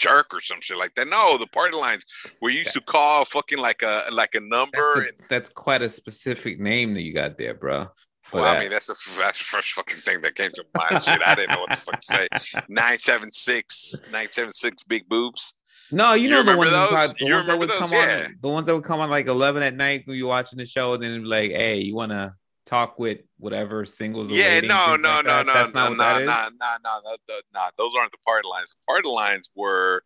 jerk or some shit like that. No, the party lines where you used to call fucking like a like a number. That's, a, and, that's quite a specific name that you got there, bro. Well, that. I mean, that's a that's the first fucking thing that came to mind. shit, I didn't know what the fuck to say. 976, 976 big boobs. No, you, you know the ones, those? the ones that would those? come yeah. on, the ones that would come on like eleven at night when you're watching the show, and then like, hey, you want to talk with whatever singles. Yeah, no, no, like no, no, That's no, no, no, no, no, no, no. Those aren't the party lines. The party lines were,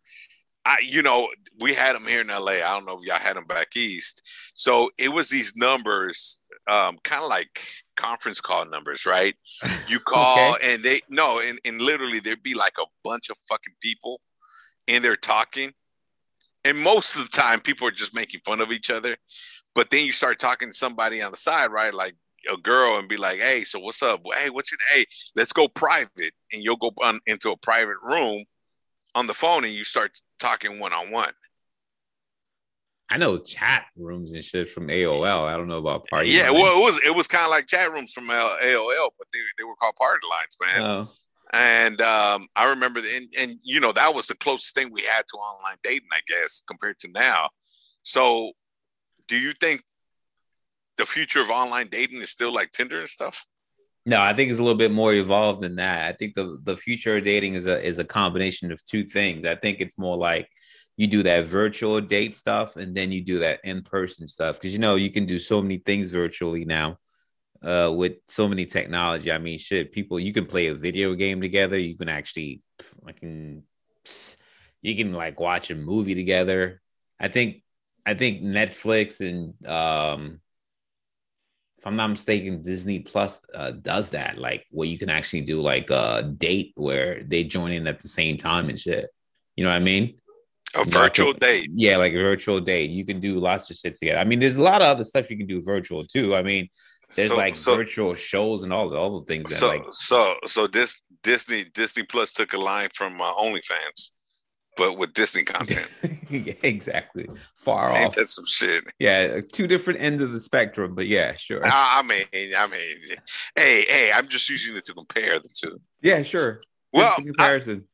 I, you know, we had them here in LA. I don't know if y'all had them back east. So it was these numbers um, kind of like conference call numbers, right? You call okay. and they no, and, and literally there'd be like a bunch of fucking people in there talking. And most of the time people are just making fun of each other. But then you start talking to somebody on the side, right? Like a girl and be like, "Hey, so what's up? Hey, what's your hey? Let's go private." And you'll go on, into a private room on the phone and you start talking one on one. I know chat rooms and shit from AOL. I don't know about party. Yeah, lines. well, it was it was kind of like chat rooms from AOL, but they, they were called party lines, man. Oh. And um, I remember, and, and you know, that was the closest thing we had to online dating, I guess, compared to now. So, do you think the future of online dating is still like Tinder and stuff? No, I think it's a little bit more evolved than that. I think the the future of dating is a is a combination of two things. I think it's more like you do that virtual date stuff and then you do that in person stuff because you know you can do so many things virtually now uh, with so many technology. I mean, shit, people you can play a video game together. You can actually, I can, you can like watch a movie together. I think, I think Netflix and um, if I'm not mistaken, Disney Plus uh, does that, like where you can actually do like a date where they join in at the same time and shit. You know what I mean? A you virtual know, date. Yeah, like a virtual date. You can do lots of shit together. I mean, there's a lot of other stuff you can do virtual too. I mean, there's so, like so, virtual shows and all the other things. That, so, like, so, so this Disney Disney Plus took a line from uh, OnlyFans but with Disney content. yeah, exactly. Far Ain't off. That's some shit. Yeah, two different ends of the spectrum, but yeah, sure. I mean, I mean, hey, hey, I'm just using it to compare the two. Yeah, sure. Well, comparison.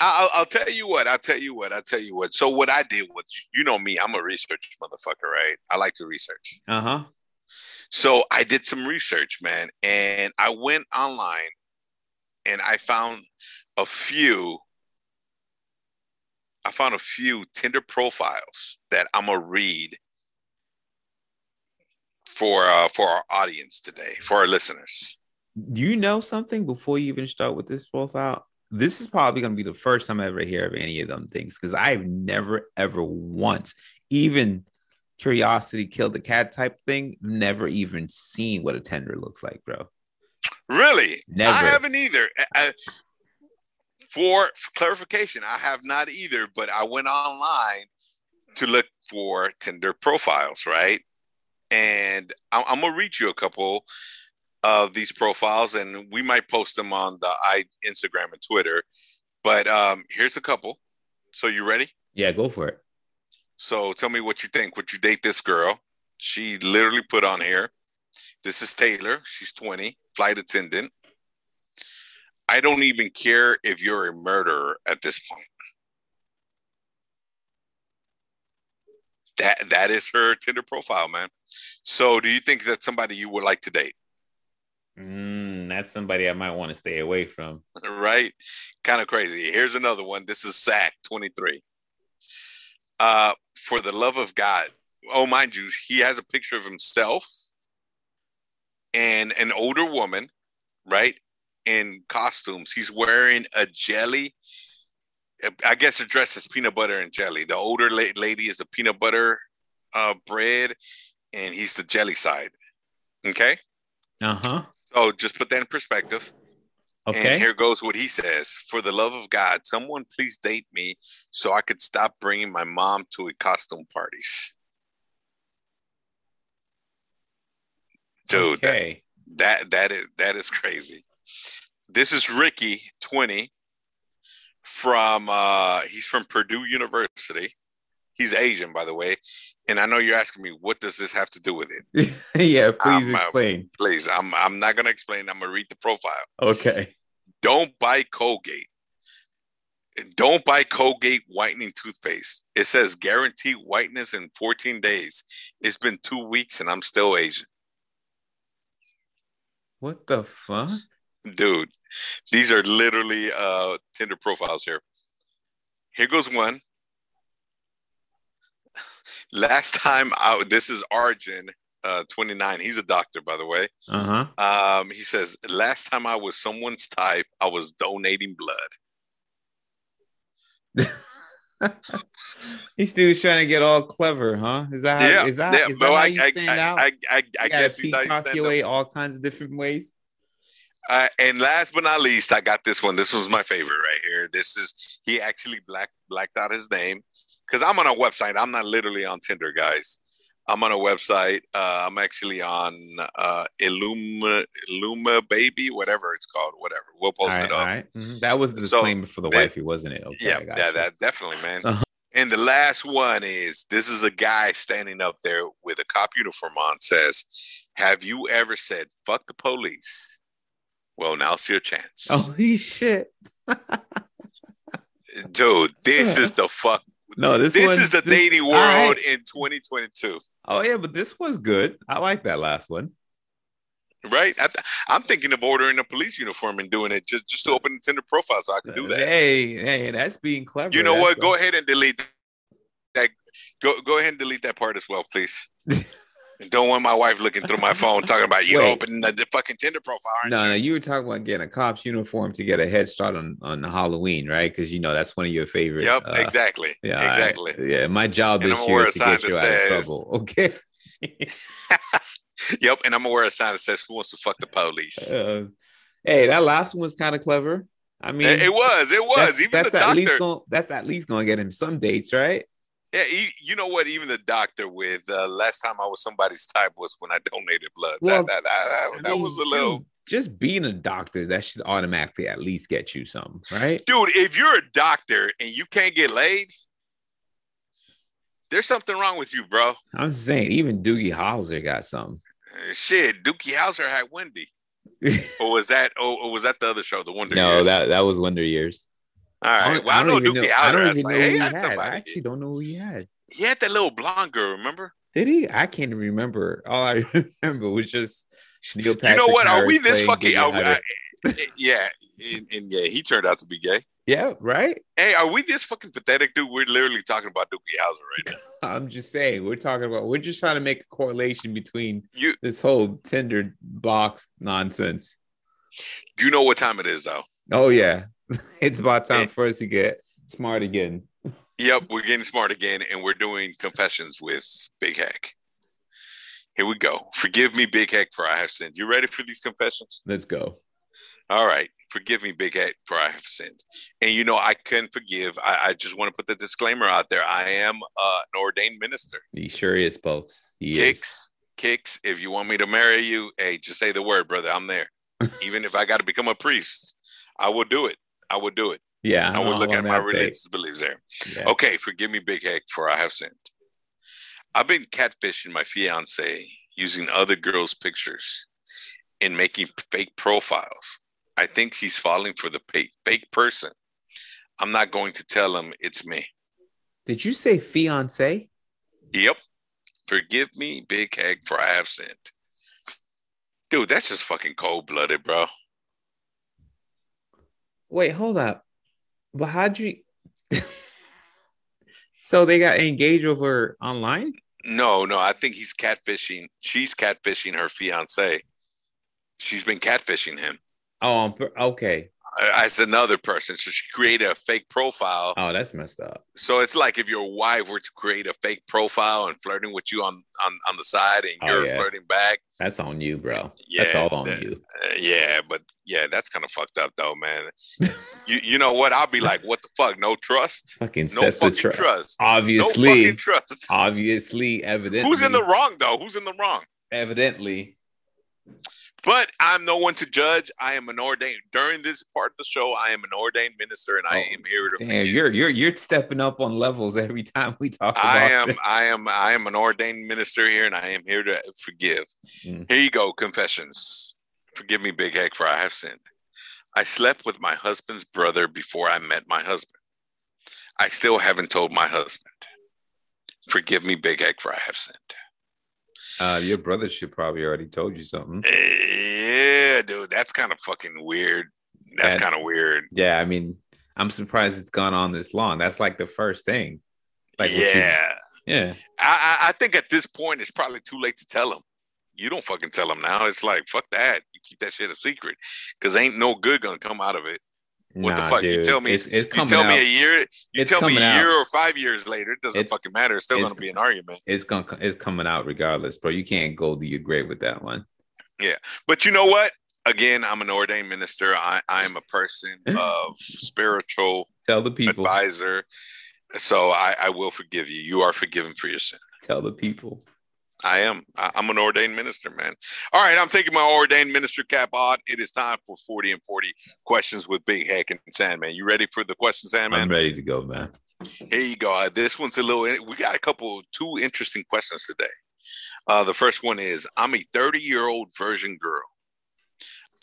I, will I'll tell you what. I'll tell you what. I'll tell you what. So what I did was, you know me, I'm a research motherfucker, right? I like to research. Uh huh. So I did some research, man, and I went online, and I found a few I found a few Tinder profiles that I'm gonna read for uh, for our audience today, for our listeners. Do you know something before you even start with this profile? This is probably gonna be the first time I ever hear of any of them things because I've never ever once even curiosity killed the cat type thing. Never even seen what a Tinder looks like, bro. Really? Never. I haven't either. I, for clarification, I have not either, but I went online to look for Tinder profiles, right? And I'm, I'm gonna read you a couple of these profiles, and we might post them on the I Instagram and Twitter. But um, here's a couple. So you ready? Yeah, go for it. So tell me what you think. Would you date this girl? She literally put on here. This is Taylor. She's 20, flight attendant. I don't even care if you're a murderer at this point. That that is her Tinder profile, man. So, do you think that's somebody you would like to date? Mm, that's somebody I might want to stay away from. right? Kind of crazy. Here's another one. This is Zach, 23. Uh, for the love of God. Oh, mind you, he has a picture of himself and an older woman, right? In costumes. He's wearing a jelly. I guess the dress is peanut butter and jelly. The older lady is a peanut butter uh, bread, and he's the jelly side. Okay. Uh huh. So just put that in perspective. Okay. And here goes what he says: For the love of God, someone please date me so I could stop bringing my mom to a costume parties. Dude, okay. that, that that is that is crazy. This is Ricky, 20, from uh he's from Purdue University. He's Asian, by the way. And I know you're asking me, what does this have to do with it? yeah, please I'm, uh, explain. Uh, please, I'm I'm not gonna explain. I'm gonna read the profile. Okay. Don't buy Colgate. Don't buy Colgate whitening toothpaste. It says guaranteed whiteness in 14 days. It's been two weeks and I'm still Asian. What the fuck? Dude, these are literally uh, Tinder profiles here. Here goes one. Last time out, this is Arjun, uh, 29. He's a doctor, by the way. Uh huh. Um, he says, Last time I was someone's type, I was donating blood. he's still trying to get all clever, huh? Is that how, yeah, is that, yeah, is that how you stand I, out? I, I, I guess he's how you stand away all kinds of different ways. Uh, and last but not least, I got this one. This was my favorite right here. This is he actually black blacked out his name because I'm on a website. I'm not literally on Tinder, guys. I'm on a website. Uh, I'm actually on uh, Illuma, Illuma Baby, whatever it's called, whatever. We'll post right, it up. Mm-hmm. That was the disclaimer so, for the wifey, wasn't it? Okay, yeah, that, that definitely, man. Uh-huh. And the last one is this is a guy standing up there with a cop uniform on. Says, "Have you ever said fuck the police?" Well, now's your chance. Holy shit. Dude, this is the fuck. No, this, this one, is the this, dating world right. in 2022. Oh yeah, but this was good. I like that last one. Right, I am thinking of ordering a police uniform and doing it just just to open the Tinder profile so I can do that. Hey, hey, that's being clever. You know that's what? Go ahead and delete that. Go go ahead and delete that part as well, please. Don't want my wife looking through my phone talking about you Wait. opening the, the, fucking Tinder profile. no, you? no, you were talking about getting a cop's uniform to get a head start on on Halloween, right? Because you know that's one of your favorite. Yep, uh, exactly. Yeah, exactly. I, yeah, my job and this year is to get you out of trouble. Okay. yep, and I'm gonna wear a sign that says "Who wants to fuck the police?" Uh, hey, that last one was kind of clever. I mean, it, it was, it was. That's, Even that's the at doctor. Least gonna, that's at least gonna get him some dates, right? Yeah, you know what? Even the doctor with uh, last time I was somebody's type was when I donated blood. Well, that, that, that, that mean, was a little. Just being a doctor, that should automatically at least get you some, right? Dude, if you're a doctor and you can't get laid, there's something wrong with you, bro. I'm saying, even Doogie Howser got some. Uh, shit, Doogie Howser had Wendy. or was that? Oh, or was that the other show, the Wonder? No, Years? that that was Wonder Years. All right. Well, I, I know Doogie know, I don't even know who he had. I actually don't know who he had. He had that little blonde girl, remember? Did he? I can't even remember. All I remember was just Neil Patrick. You know what? Harris Are we this fucking? Are, I, eh, yeah, and, and, yeah, he turned out to be gay. Yeah, right. Hey, are we this fucking pathetic, dude? We're literally talking about Doogie Howser right now. I'm just saying, we're talking about. We're just trying to make a correlation between you this whole Tinder box nonsense. You know what time it is, though. Oh yeah, it's about time for us to get smart again. Yep, we're getting smart again, and we're doing confessions with Big Hec. Here we go. Forgive me, Big Hec, for I have sinned. You ready for these confessions? Let's go. All right. Forgive me, Big Hec, for I have sinned. And you know, I can forgive. I, I just want to put the disclaimer out there. I am uh, an ordained minister. He sure is, folks. He kicks, is. kicks. If you want me to marry you, hey, just say the word, brother. I'm there. Even if I got to become a priest, I will do it. I would do it. Yeah. I would look at my religious take. beliefs there. Yeah. Okay, forgive me, Big Hec, for I have sinned. I've been catfishing my fiance using other girls' pictures and making fake profiles. I think he's falling for the fake person. I'm not going to tell him it's me. Did you say fiance? Yep. Forgive me, Big Hec, for I have sinned. Dude, that's just fucking cold blooded, bro. Wait, hold up. But how'd you? so they got engaged over online? No, no. I think he's catfishing. She's catfishing her fiance. She's been catfishing him. Oh, okay as another person. So she created a fake profile. Oh, that's messed up. So it's like if your wife were to create a fake profile and flirting with you on on, on the side and oh, you're yeah. flirting back. That's on you, bro. Yeah, that's all on that, you. Uh, yeah, but yeah, that's kind of fucked up though, man. you you know what? I'll be like, what the fuck? No trust. Fucking no fucking tr- trust. Obviously, no fucking trust. Obviously, evidently. Who's in the wrong though? Who's in the wrong? Evidently. But I'm no one to judge. I am an ordained during this part of the show. I am an ordained minister, and oh, I am here to. Damn, you're you're you're stepping up on levels every time we talk. I am this. I am I am an ordained minister here, and I am here to forgive. Mm. Here you go, confessions. Forgive me, Big Hec, for I have sinned. I slept with my husband's brother before I met my husband. I still haven't told my husband. Forgive me, Big Hec, for I have sinned. Uh, your brother should probably already told you something. Yeah, dude, that's kind of fucking weird. That's kind of weird. Yeah, I mean, I'm surprised it's gone on this long. That's like the first thing. Like, yeah, you, yeah. I, I think at this point it's probably too late to tell him. You don't fucking tell him now. It's like fuck that. You keep that shit a secret because ain't no good gonna come out of it. What nah, the fuck? Dude. You tell me it's, it's you tell out. me a year. You it's tell me a year out. or five years later. It doesn't it's, fucking matter. It's still gonna be an argument. It's gonna it's coming out regardless, bro. You can't go to your grave with that one. Yeah, but you know what? Again, I'm an ordained minister. I I am a person of spiritual. Tell the people advisor. So I, I will forgive you. You are forgiven for your sin. Tell the people. I am. I, am an ordained minister, man. All right, I'm taking my ordained minister cap on. It is time for 40 and 40 questions with Big Hec and Sandman. You ready for the question, Sandman? I'm ready to go, man. Here you go. Uh, this one's a little. We got a couple, two interesting questions today. Uh, the first one is: I'm a 30 year old virgin girl.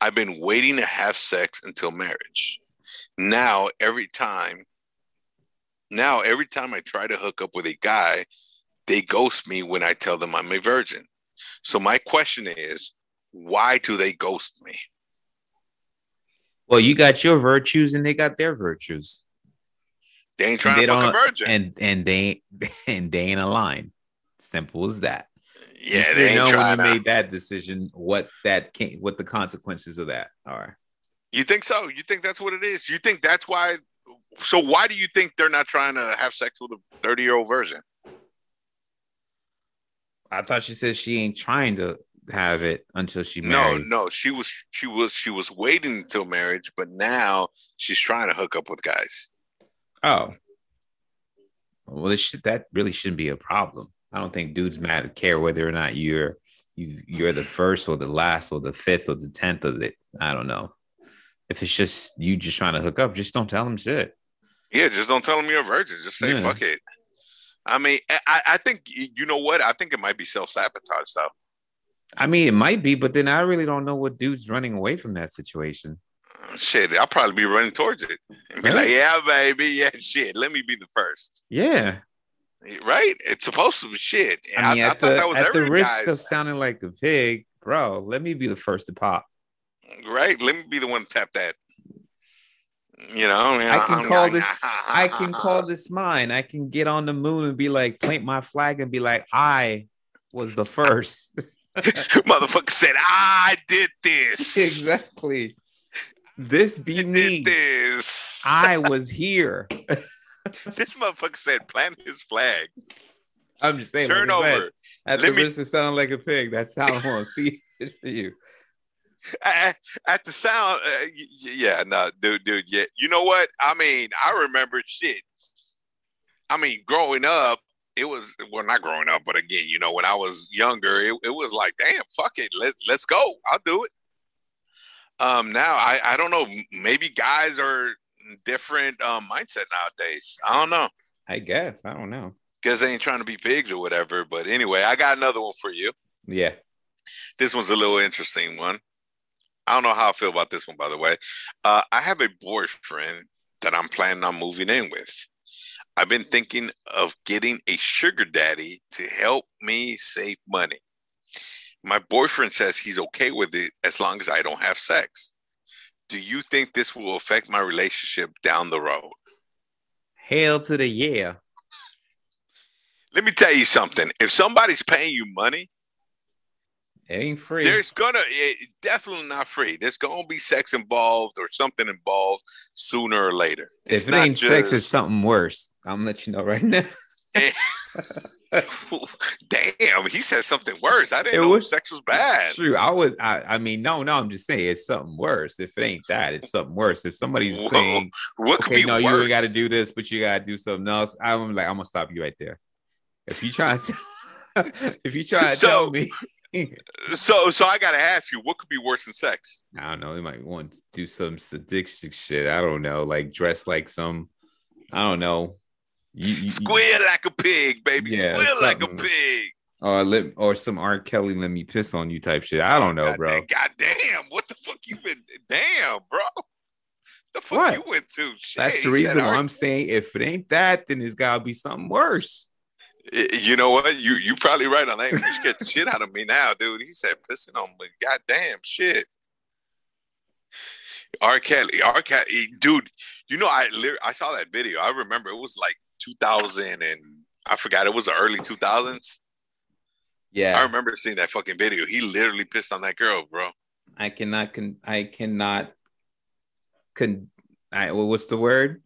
I've been waiting to have sex until marriage. Now, every time, now every time I try to hook up with a guy, they ghost me when I tell them I'm a virgin. So my question is, why do they ghost me? Well, you got your virtues and they got their virtues. They ain't trying they to fuck a virgin. And and they and they ain't aligned. Simple as that. Yeah, you they ain't know when you made that decision, what that came what the consequences of that are. You think so? You think that's what it is? You think that's why so why do you think they're not trying to have sex with a 30 year old virgin? I thought she said she ain't trying to have it until she married. No, no, she was she was she was waiting until marriage, but now she's trying to hook up with guys. Oh, well, should, that really shouldn't be a problem. I don't think dudes matter care whether or not you're you you're the first or the last or the fifth or the tenth of it. I don't know. If it's just you just trying to hook up, just don't tell them shit. Yeah, just don't tell them you're a virgin. Just say yeah. fuck it. I mean, I, I think you know what? I think it might be self sabotage though. I mean, it might be, but then I really don't know what dude's running away from that situation. Shit, I'll probably be running towards it and be like, "Yeah, baby, yeah, shit. Let me be the first. Yeah, right. It's supposed to be shit. I mean, I, at, I the, at the risk of sounding like a pig, bro, let me be the first to pop. Right. Let me be the one to tap that you know, I can I'm, call this. I can call this mine. I can get on the moon and be like, plant my flag and be like, I was the first. Motherfucker said, I did this. Exactly. This be I me. This. I was here. this motherfucker said, plant his flag. I'm just saying. Turn like over. Said, at Let the me... risk of sounding like a pig, that's how I want to see it for you at, at the sound, uh, yeah, no, dude, dude, yeah. You know what? I mean, I remember shit. I mean, growing up, it was well, not growing up, but again, you know, when I was younger, it, it was like, damn, fuck it, let let's go, I'll do it. Um, now I I don't know, maybe guys are different um mindset nowadays. I don't know. I guess I don't know because they ain't trying to be pigs or whatever. But anyway, I got another one for you. Yeah, this one's a little interesting one. I don't know how I feel about this one, by the way. Uh, I have a boyfriend that I'm planning on moving in with. I've been thinking of getting a sugar daddy to help me save money. My boyfriend says he's okay with it as long as I don't have sex. Do you think this will affect my relationship down the road? Hail to the yeah. Let me tell you something. If somebody's paying you money, it ain't free. There's gonna it, definitely not free. There's gonna be sex involved or something involved sooner or later. It's if it ain't just... sex, it's something worse. I'm let you know right now. Damn, he said something worse. I didn't it know was, sex was bad. True. I would. I, I, mean, no, no. I'm just saying it's something worse. If it ain't that, it's something worse. If somebody's Whoa, saying, "What okay, no, worse? you got to do this, but you got to do something else," I'm like, I'm gonna stop you right there. If you try to, if you try to so, tell me so, so I gotta ask you, what could be worse than sex? I don't know. He might want to do some sadistic shit. I don't know, like dress like some. I don't know. You, you, Squeal like a pig, baby. Yeah, Squeal like a pig. Or let, or some R. Kelly let me piss on you type shit. I don't know, God bro. God damn, what the fuck you been? Damn, bro. The fuck what? you went to? Shit, That's the reason why I'm saying if it ain't that, then it's gotta be something worse. You know what? You you probably right on that. You scared the shit out of me now, dude. He said pissing on me. Goddamn shit. R. Kelly, R. Kelly, dude. You know, I I saw that video. I remember it was like 2000 and I forgot it was the early 2000s. Yeah, I remember seeing that fucking video. He literally pissed on that girl, bro. I cannot con- I cannot con- I, what's the word?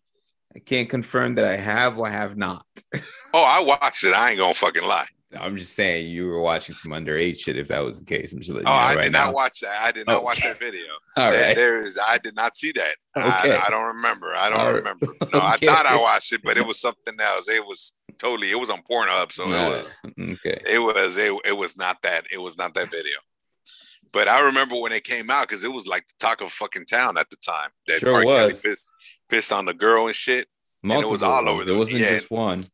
I can't confirm that I have or have not. oh, I watched it. I ain't gonna fucking lie. I'm just saying you were watching some underage shit. If that was the case, I'm just letting oh, I right did now. not watch that. I did not okay. watch that video. All there, right. there is. I did not see that. Okay. I, I don't remember. I don't All remember. No, okay. I thought I watched it, but it was something else. It was totally. It was on Pornhub, so no. it was. Okay. It was. It, it was not that. It was not that video. But I remember when it came out because it was like the talk of fucking town at the time. That sure was. Kelly pissed, pissed on the girl and shit. Multiple and it was all over. The, it wasn't yeah, just one.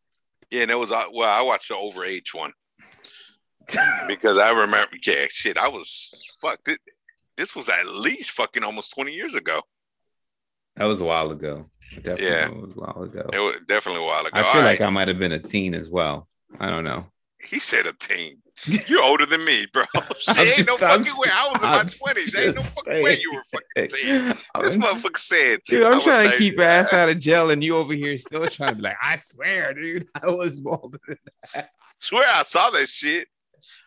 Yeah, and it was. Uh, well, I watched the over age one because I remember. Yeah, shit. I was fuck. This, this was at least fucking almost twenty years ago. That was a while ago. Definitely yeah, was a while ago. It was definitely a while ago. I feel All like right. I might have been a teen as well. I don't know. He said a team. You're older than me, bro. Shit, ain't just, no fucking just, way. I was in my twenties. Ain't no fucking saying. way you were fucking teen. This motherfucker said, "Dude, I'm trying to keep ass out of jail, and you over here still trying to be like, I swear, dude, I was older than that. I swear, I saw that shit.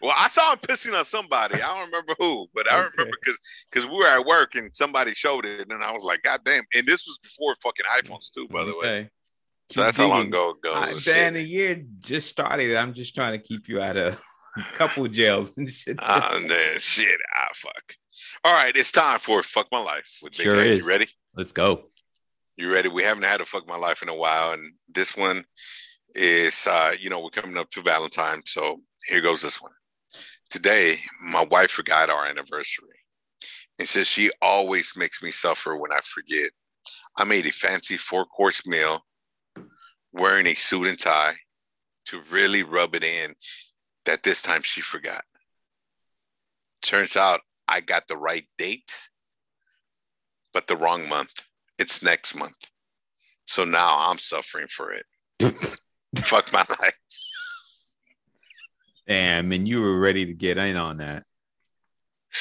Well, I saw him pissing on somebody. I don't remember who, but I remember because because we were at work and somebody showed it, and I was like, God damn! And this was before fucking iPhones too, by the okay. So that's how long ago it goes. Dan, the year just started. I'm just trying to keep you out of a couple of jails and shit. Oh, man, shit. Ah, fuck. All right, it's time for Fuck My Life with Big sure. Is. You ready? Let's go. You ready? We haven't had a Fuck My Life in a while, and this one is, uh, you know, we're coming up to Valentine, so here goes this one. Today, my wife forgot our anniversary. And says she always makes me suffer when I forget. I made a fancy four course meal wearing a suit and tie to really rub it in that this time she forgot. Turns out I got the right date, but the wrong month. It's next month. So now I'm suffering for it. Fuck my life. Damn, and you were ready to get in on that.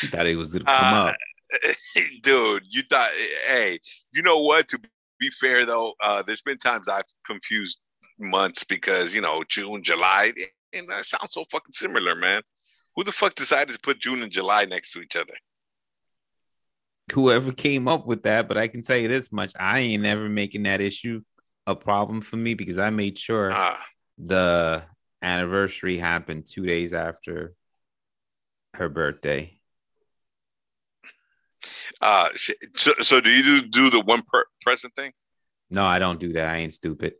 You thought it was gonna come uh, up. Dude, you thought hey, you know what? To be fair though, uh, there's been times I've confused months because you know June, July, and that sounds so fucking similar, man. Who the fuck decided to put June and July next to each other? Whoever came up with that, but I can tell you this much: I ain't never making that issue a problem for me because I made sure ah. the anniversary happened two days after her birthday. Uh, so, so do you do, do the one per- present thing? No, I don't do that. I ain't stupid.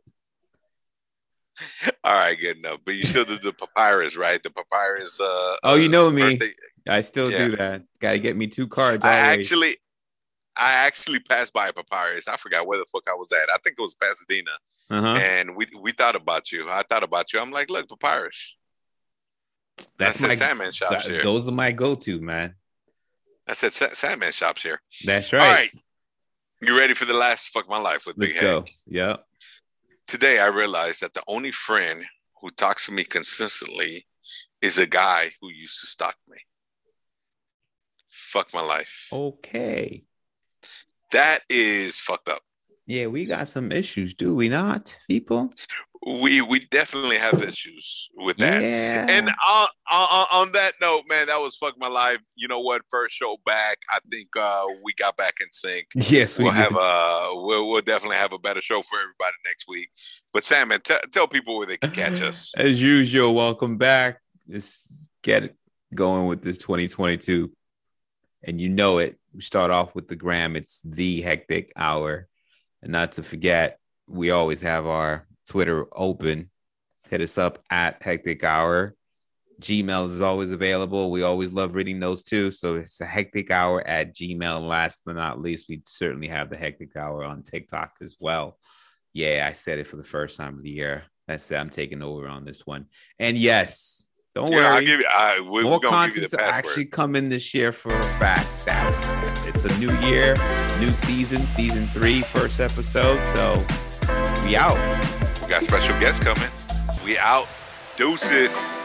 All right, good enough. But you still do the papyrus, right? The papyrus. Uh, oh, you know me. Birthday. I still yeah. do that. Got to get me two cards. I actually, I actually passed by a papyrus. I forgot where the fuck I was at. I think it was Pasadena, uh-huh. and we we thought about you. I thought about you. I'm like, look, papyrus. That's my Sandman shops that, here. Those are my go-to, man. I said Sandman shops here. That's right. All right. You ready for the last fuck my life with Let's Big go. Yeah. Today I realized that the only friend who talks to me consistently is a guy who used to stalk me. Fuck my life. Okay. That is fucked up. Yeah, we got some issues, do we not, people? We we definitely have issues with that. Yeah. And on, on, on that note, man, that was fuck my life. You know what? First show back, I think uh, we got back in sync. Yes, we will have a we'll, we'll definitely have a better show for everybody next week. But Sam, man, t- tell people where they can catch us. As usual, welcome back. Let's get going with this 2022, and you know it. We start off with the gram. It's the hectic hour, and not to forget, we always have our Twitter open. Hit us up at Hectic Hour. Gmail is always available. We always love reading those too. So it's a hectic hour at Gmail. Last but not least, we certainly have the hectic hour on TikTok as well. Yeah, I said it for the first time of the year. That's it. I'm taking over on this one. And yes, don't yeah, worry. I'll give you, I, we, More actually come in this year for a fact. That's it's a new year, new season, season three, first episode. So we out got special guests coming. We out. Deuces.